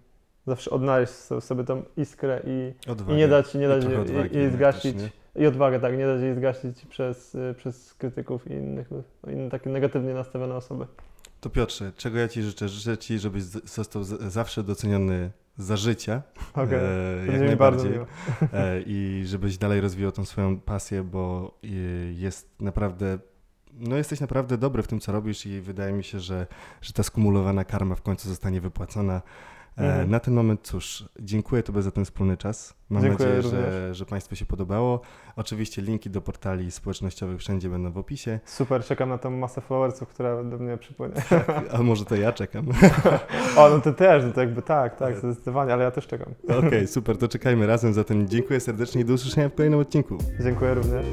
zawsze odnaleźć sobie tą iskrę i, i nie dać, nie dać jej, jej zgasić. I odwagę, tak, nie dać jej zgasić przez, przez krytyków i innych, no, inne takie negatywnie nastawione osoby. To Piotrze, czego ja Ci życzę? Życzę Ci, żebyś został zawsze doceniony za życia. Okay. E, jak najbardziej. E, I żebyś dalej rozwijał tą swoją pasję, bo jest naprawdę no jesteś naprawdę dobry w tym, co robisz i wydaje mi się, że, że ta skumulowana karma w końcu zostanie wypłacona. E, mhm. Na ten moment cóż, dziękuję Tobie za ten wspólny czas. Mam dziękuję nadzieję, że, że Państwu się podobało. Oczywiście linki do portali społecznościowych wszędzie będą w opisie. Super, czekam na tą masę followersów, która do mnie przypłynie. A może to ja czekam. o, no to też, no to jakby tak, tak, zdecydowanie, ale ja też czekam. Okej, okay, super, to czekajmy razem. Zatem dziękuję serdecznie i do usłyszenia w kolejnym odcinku. Dziękuję również.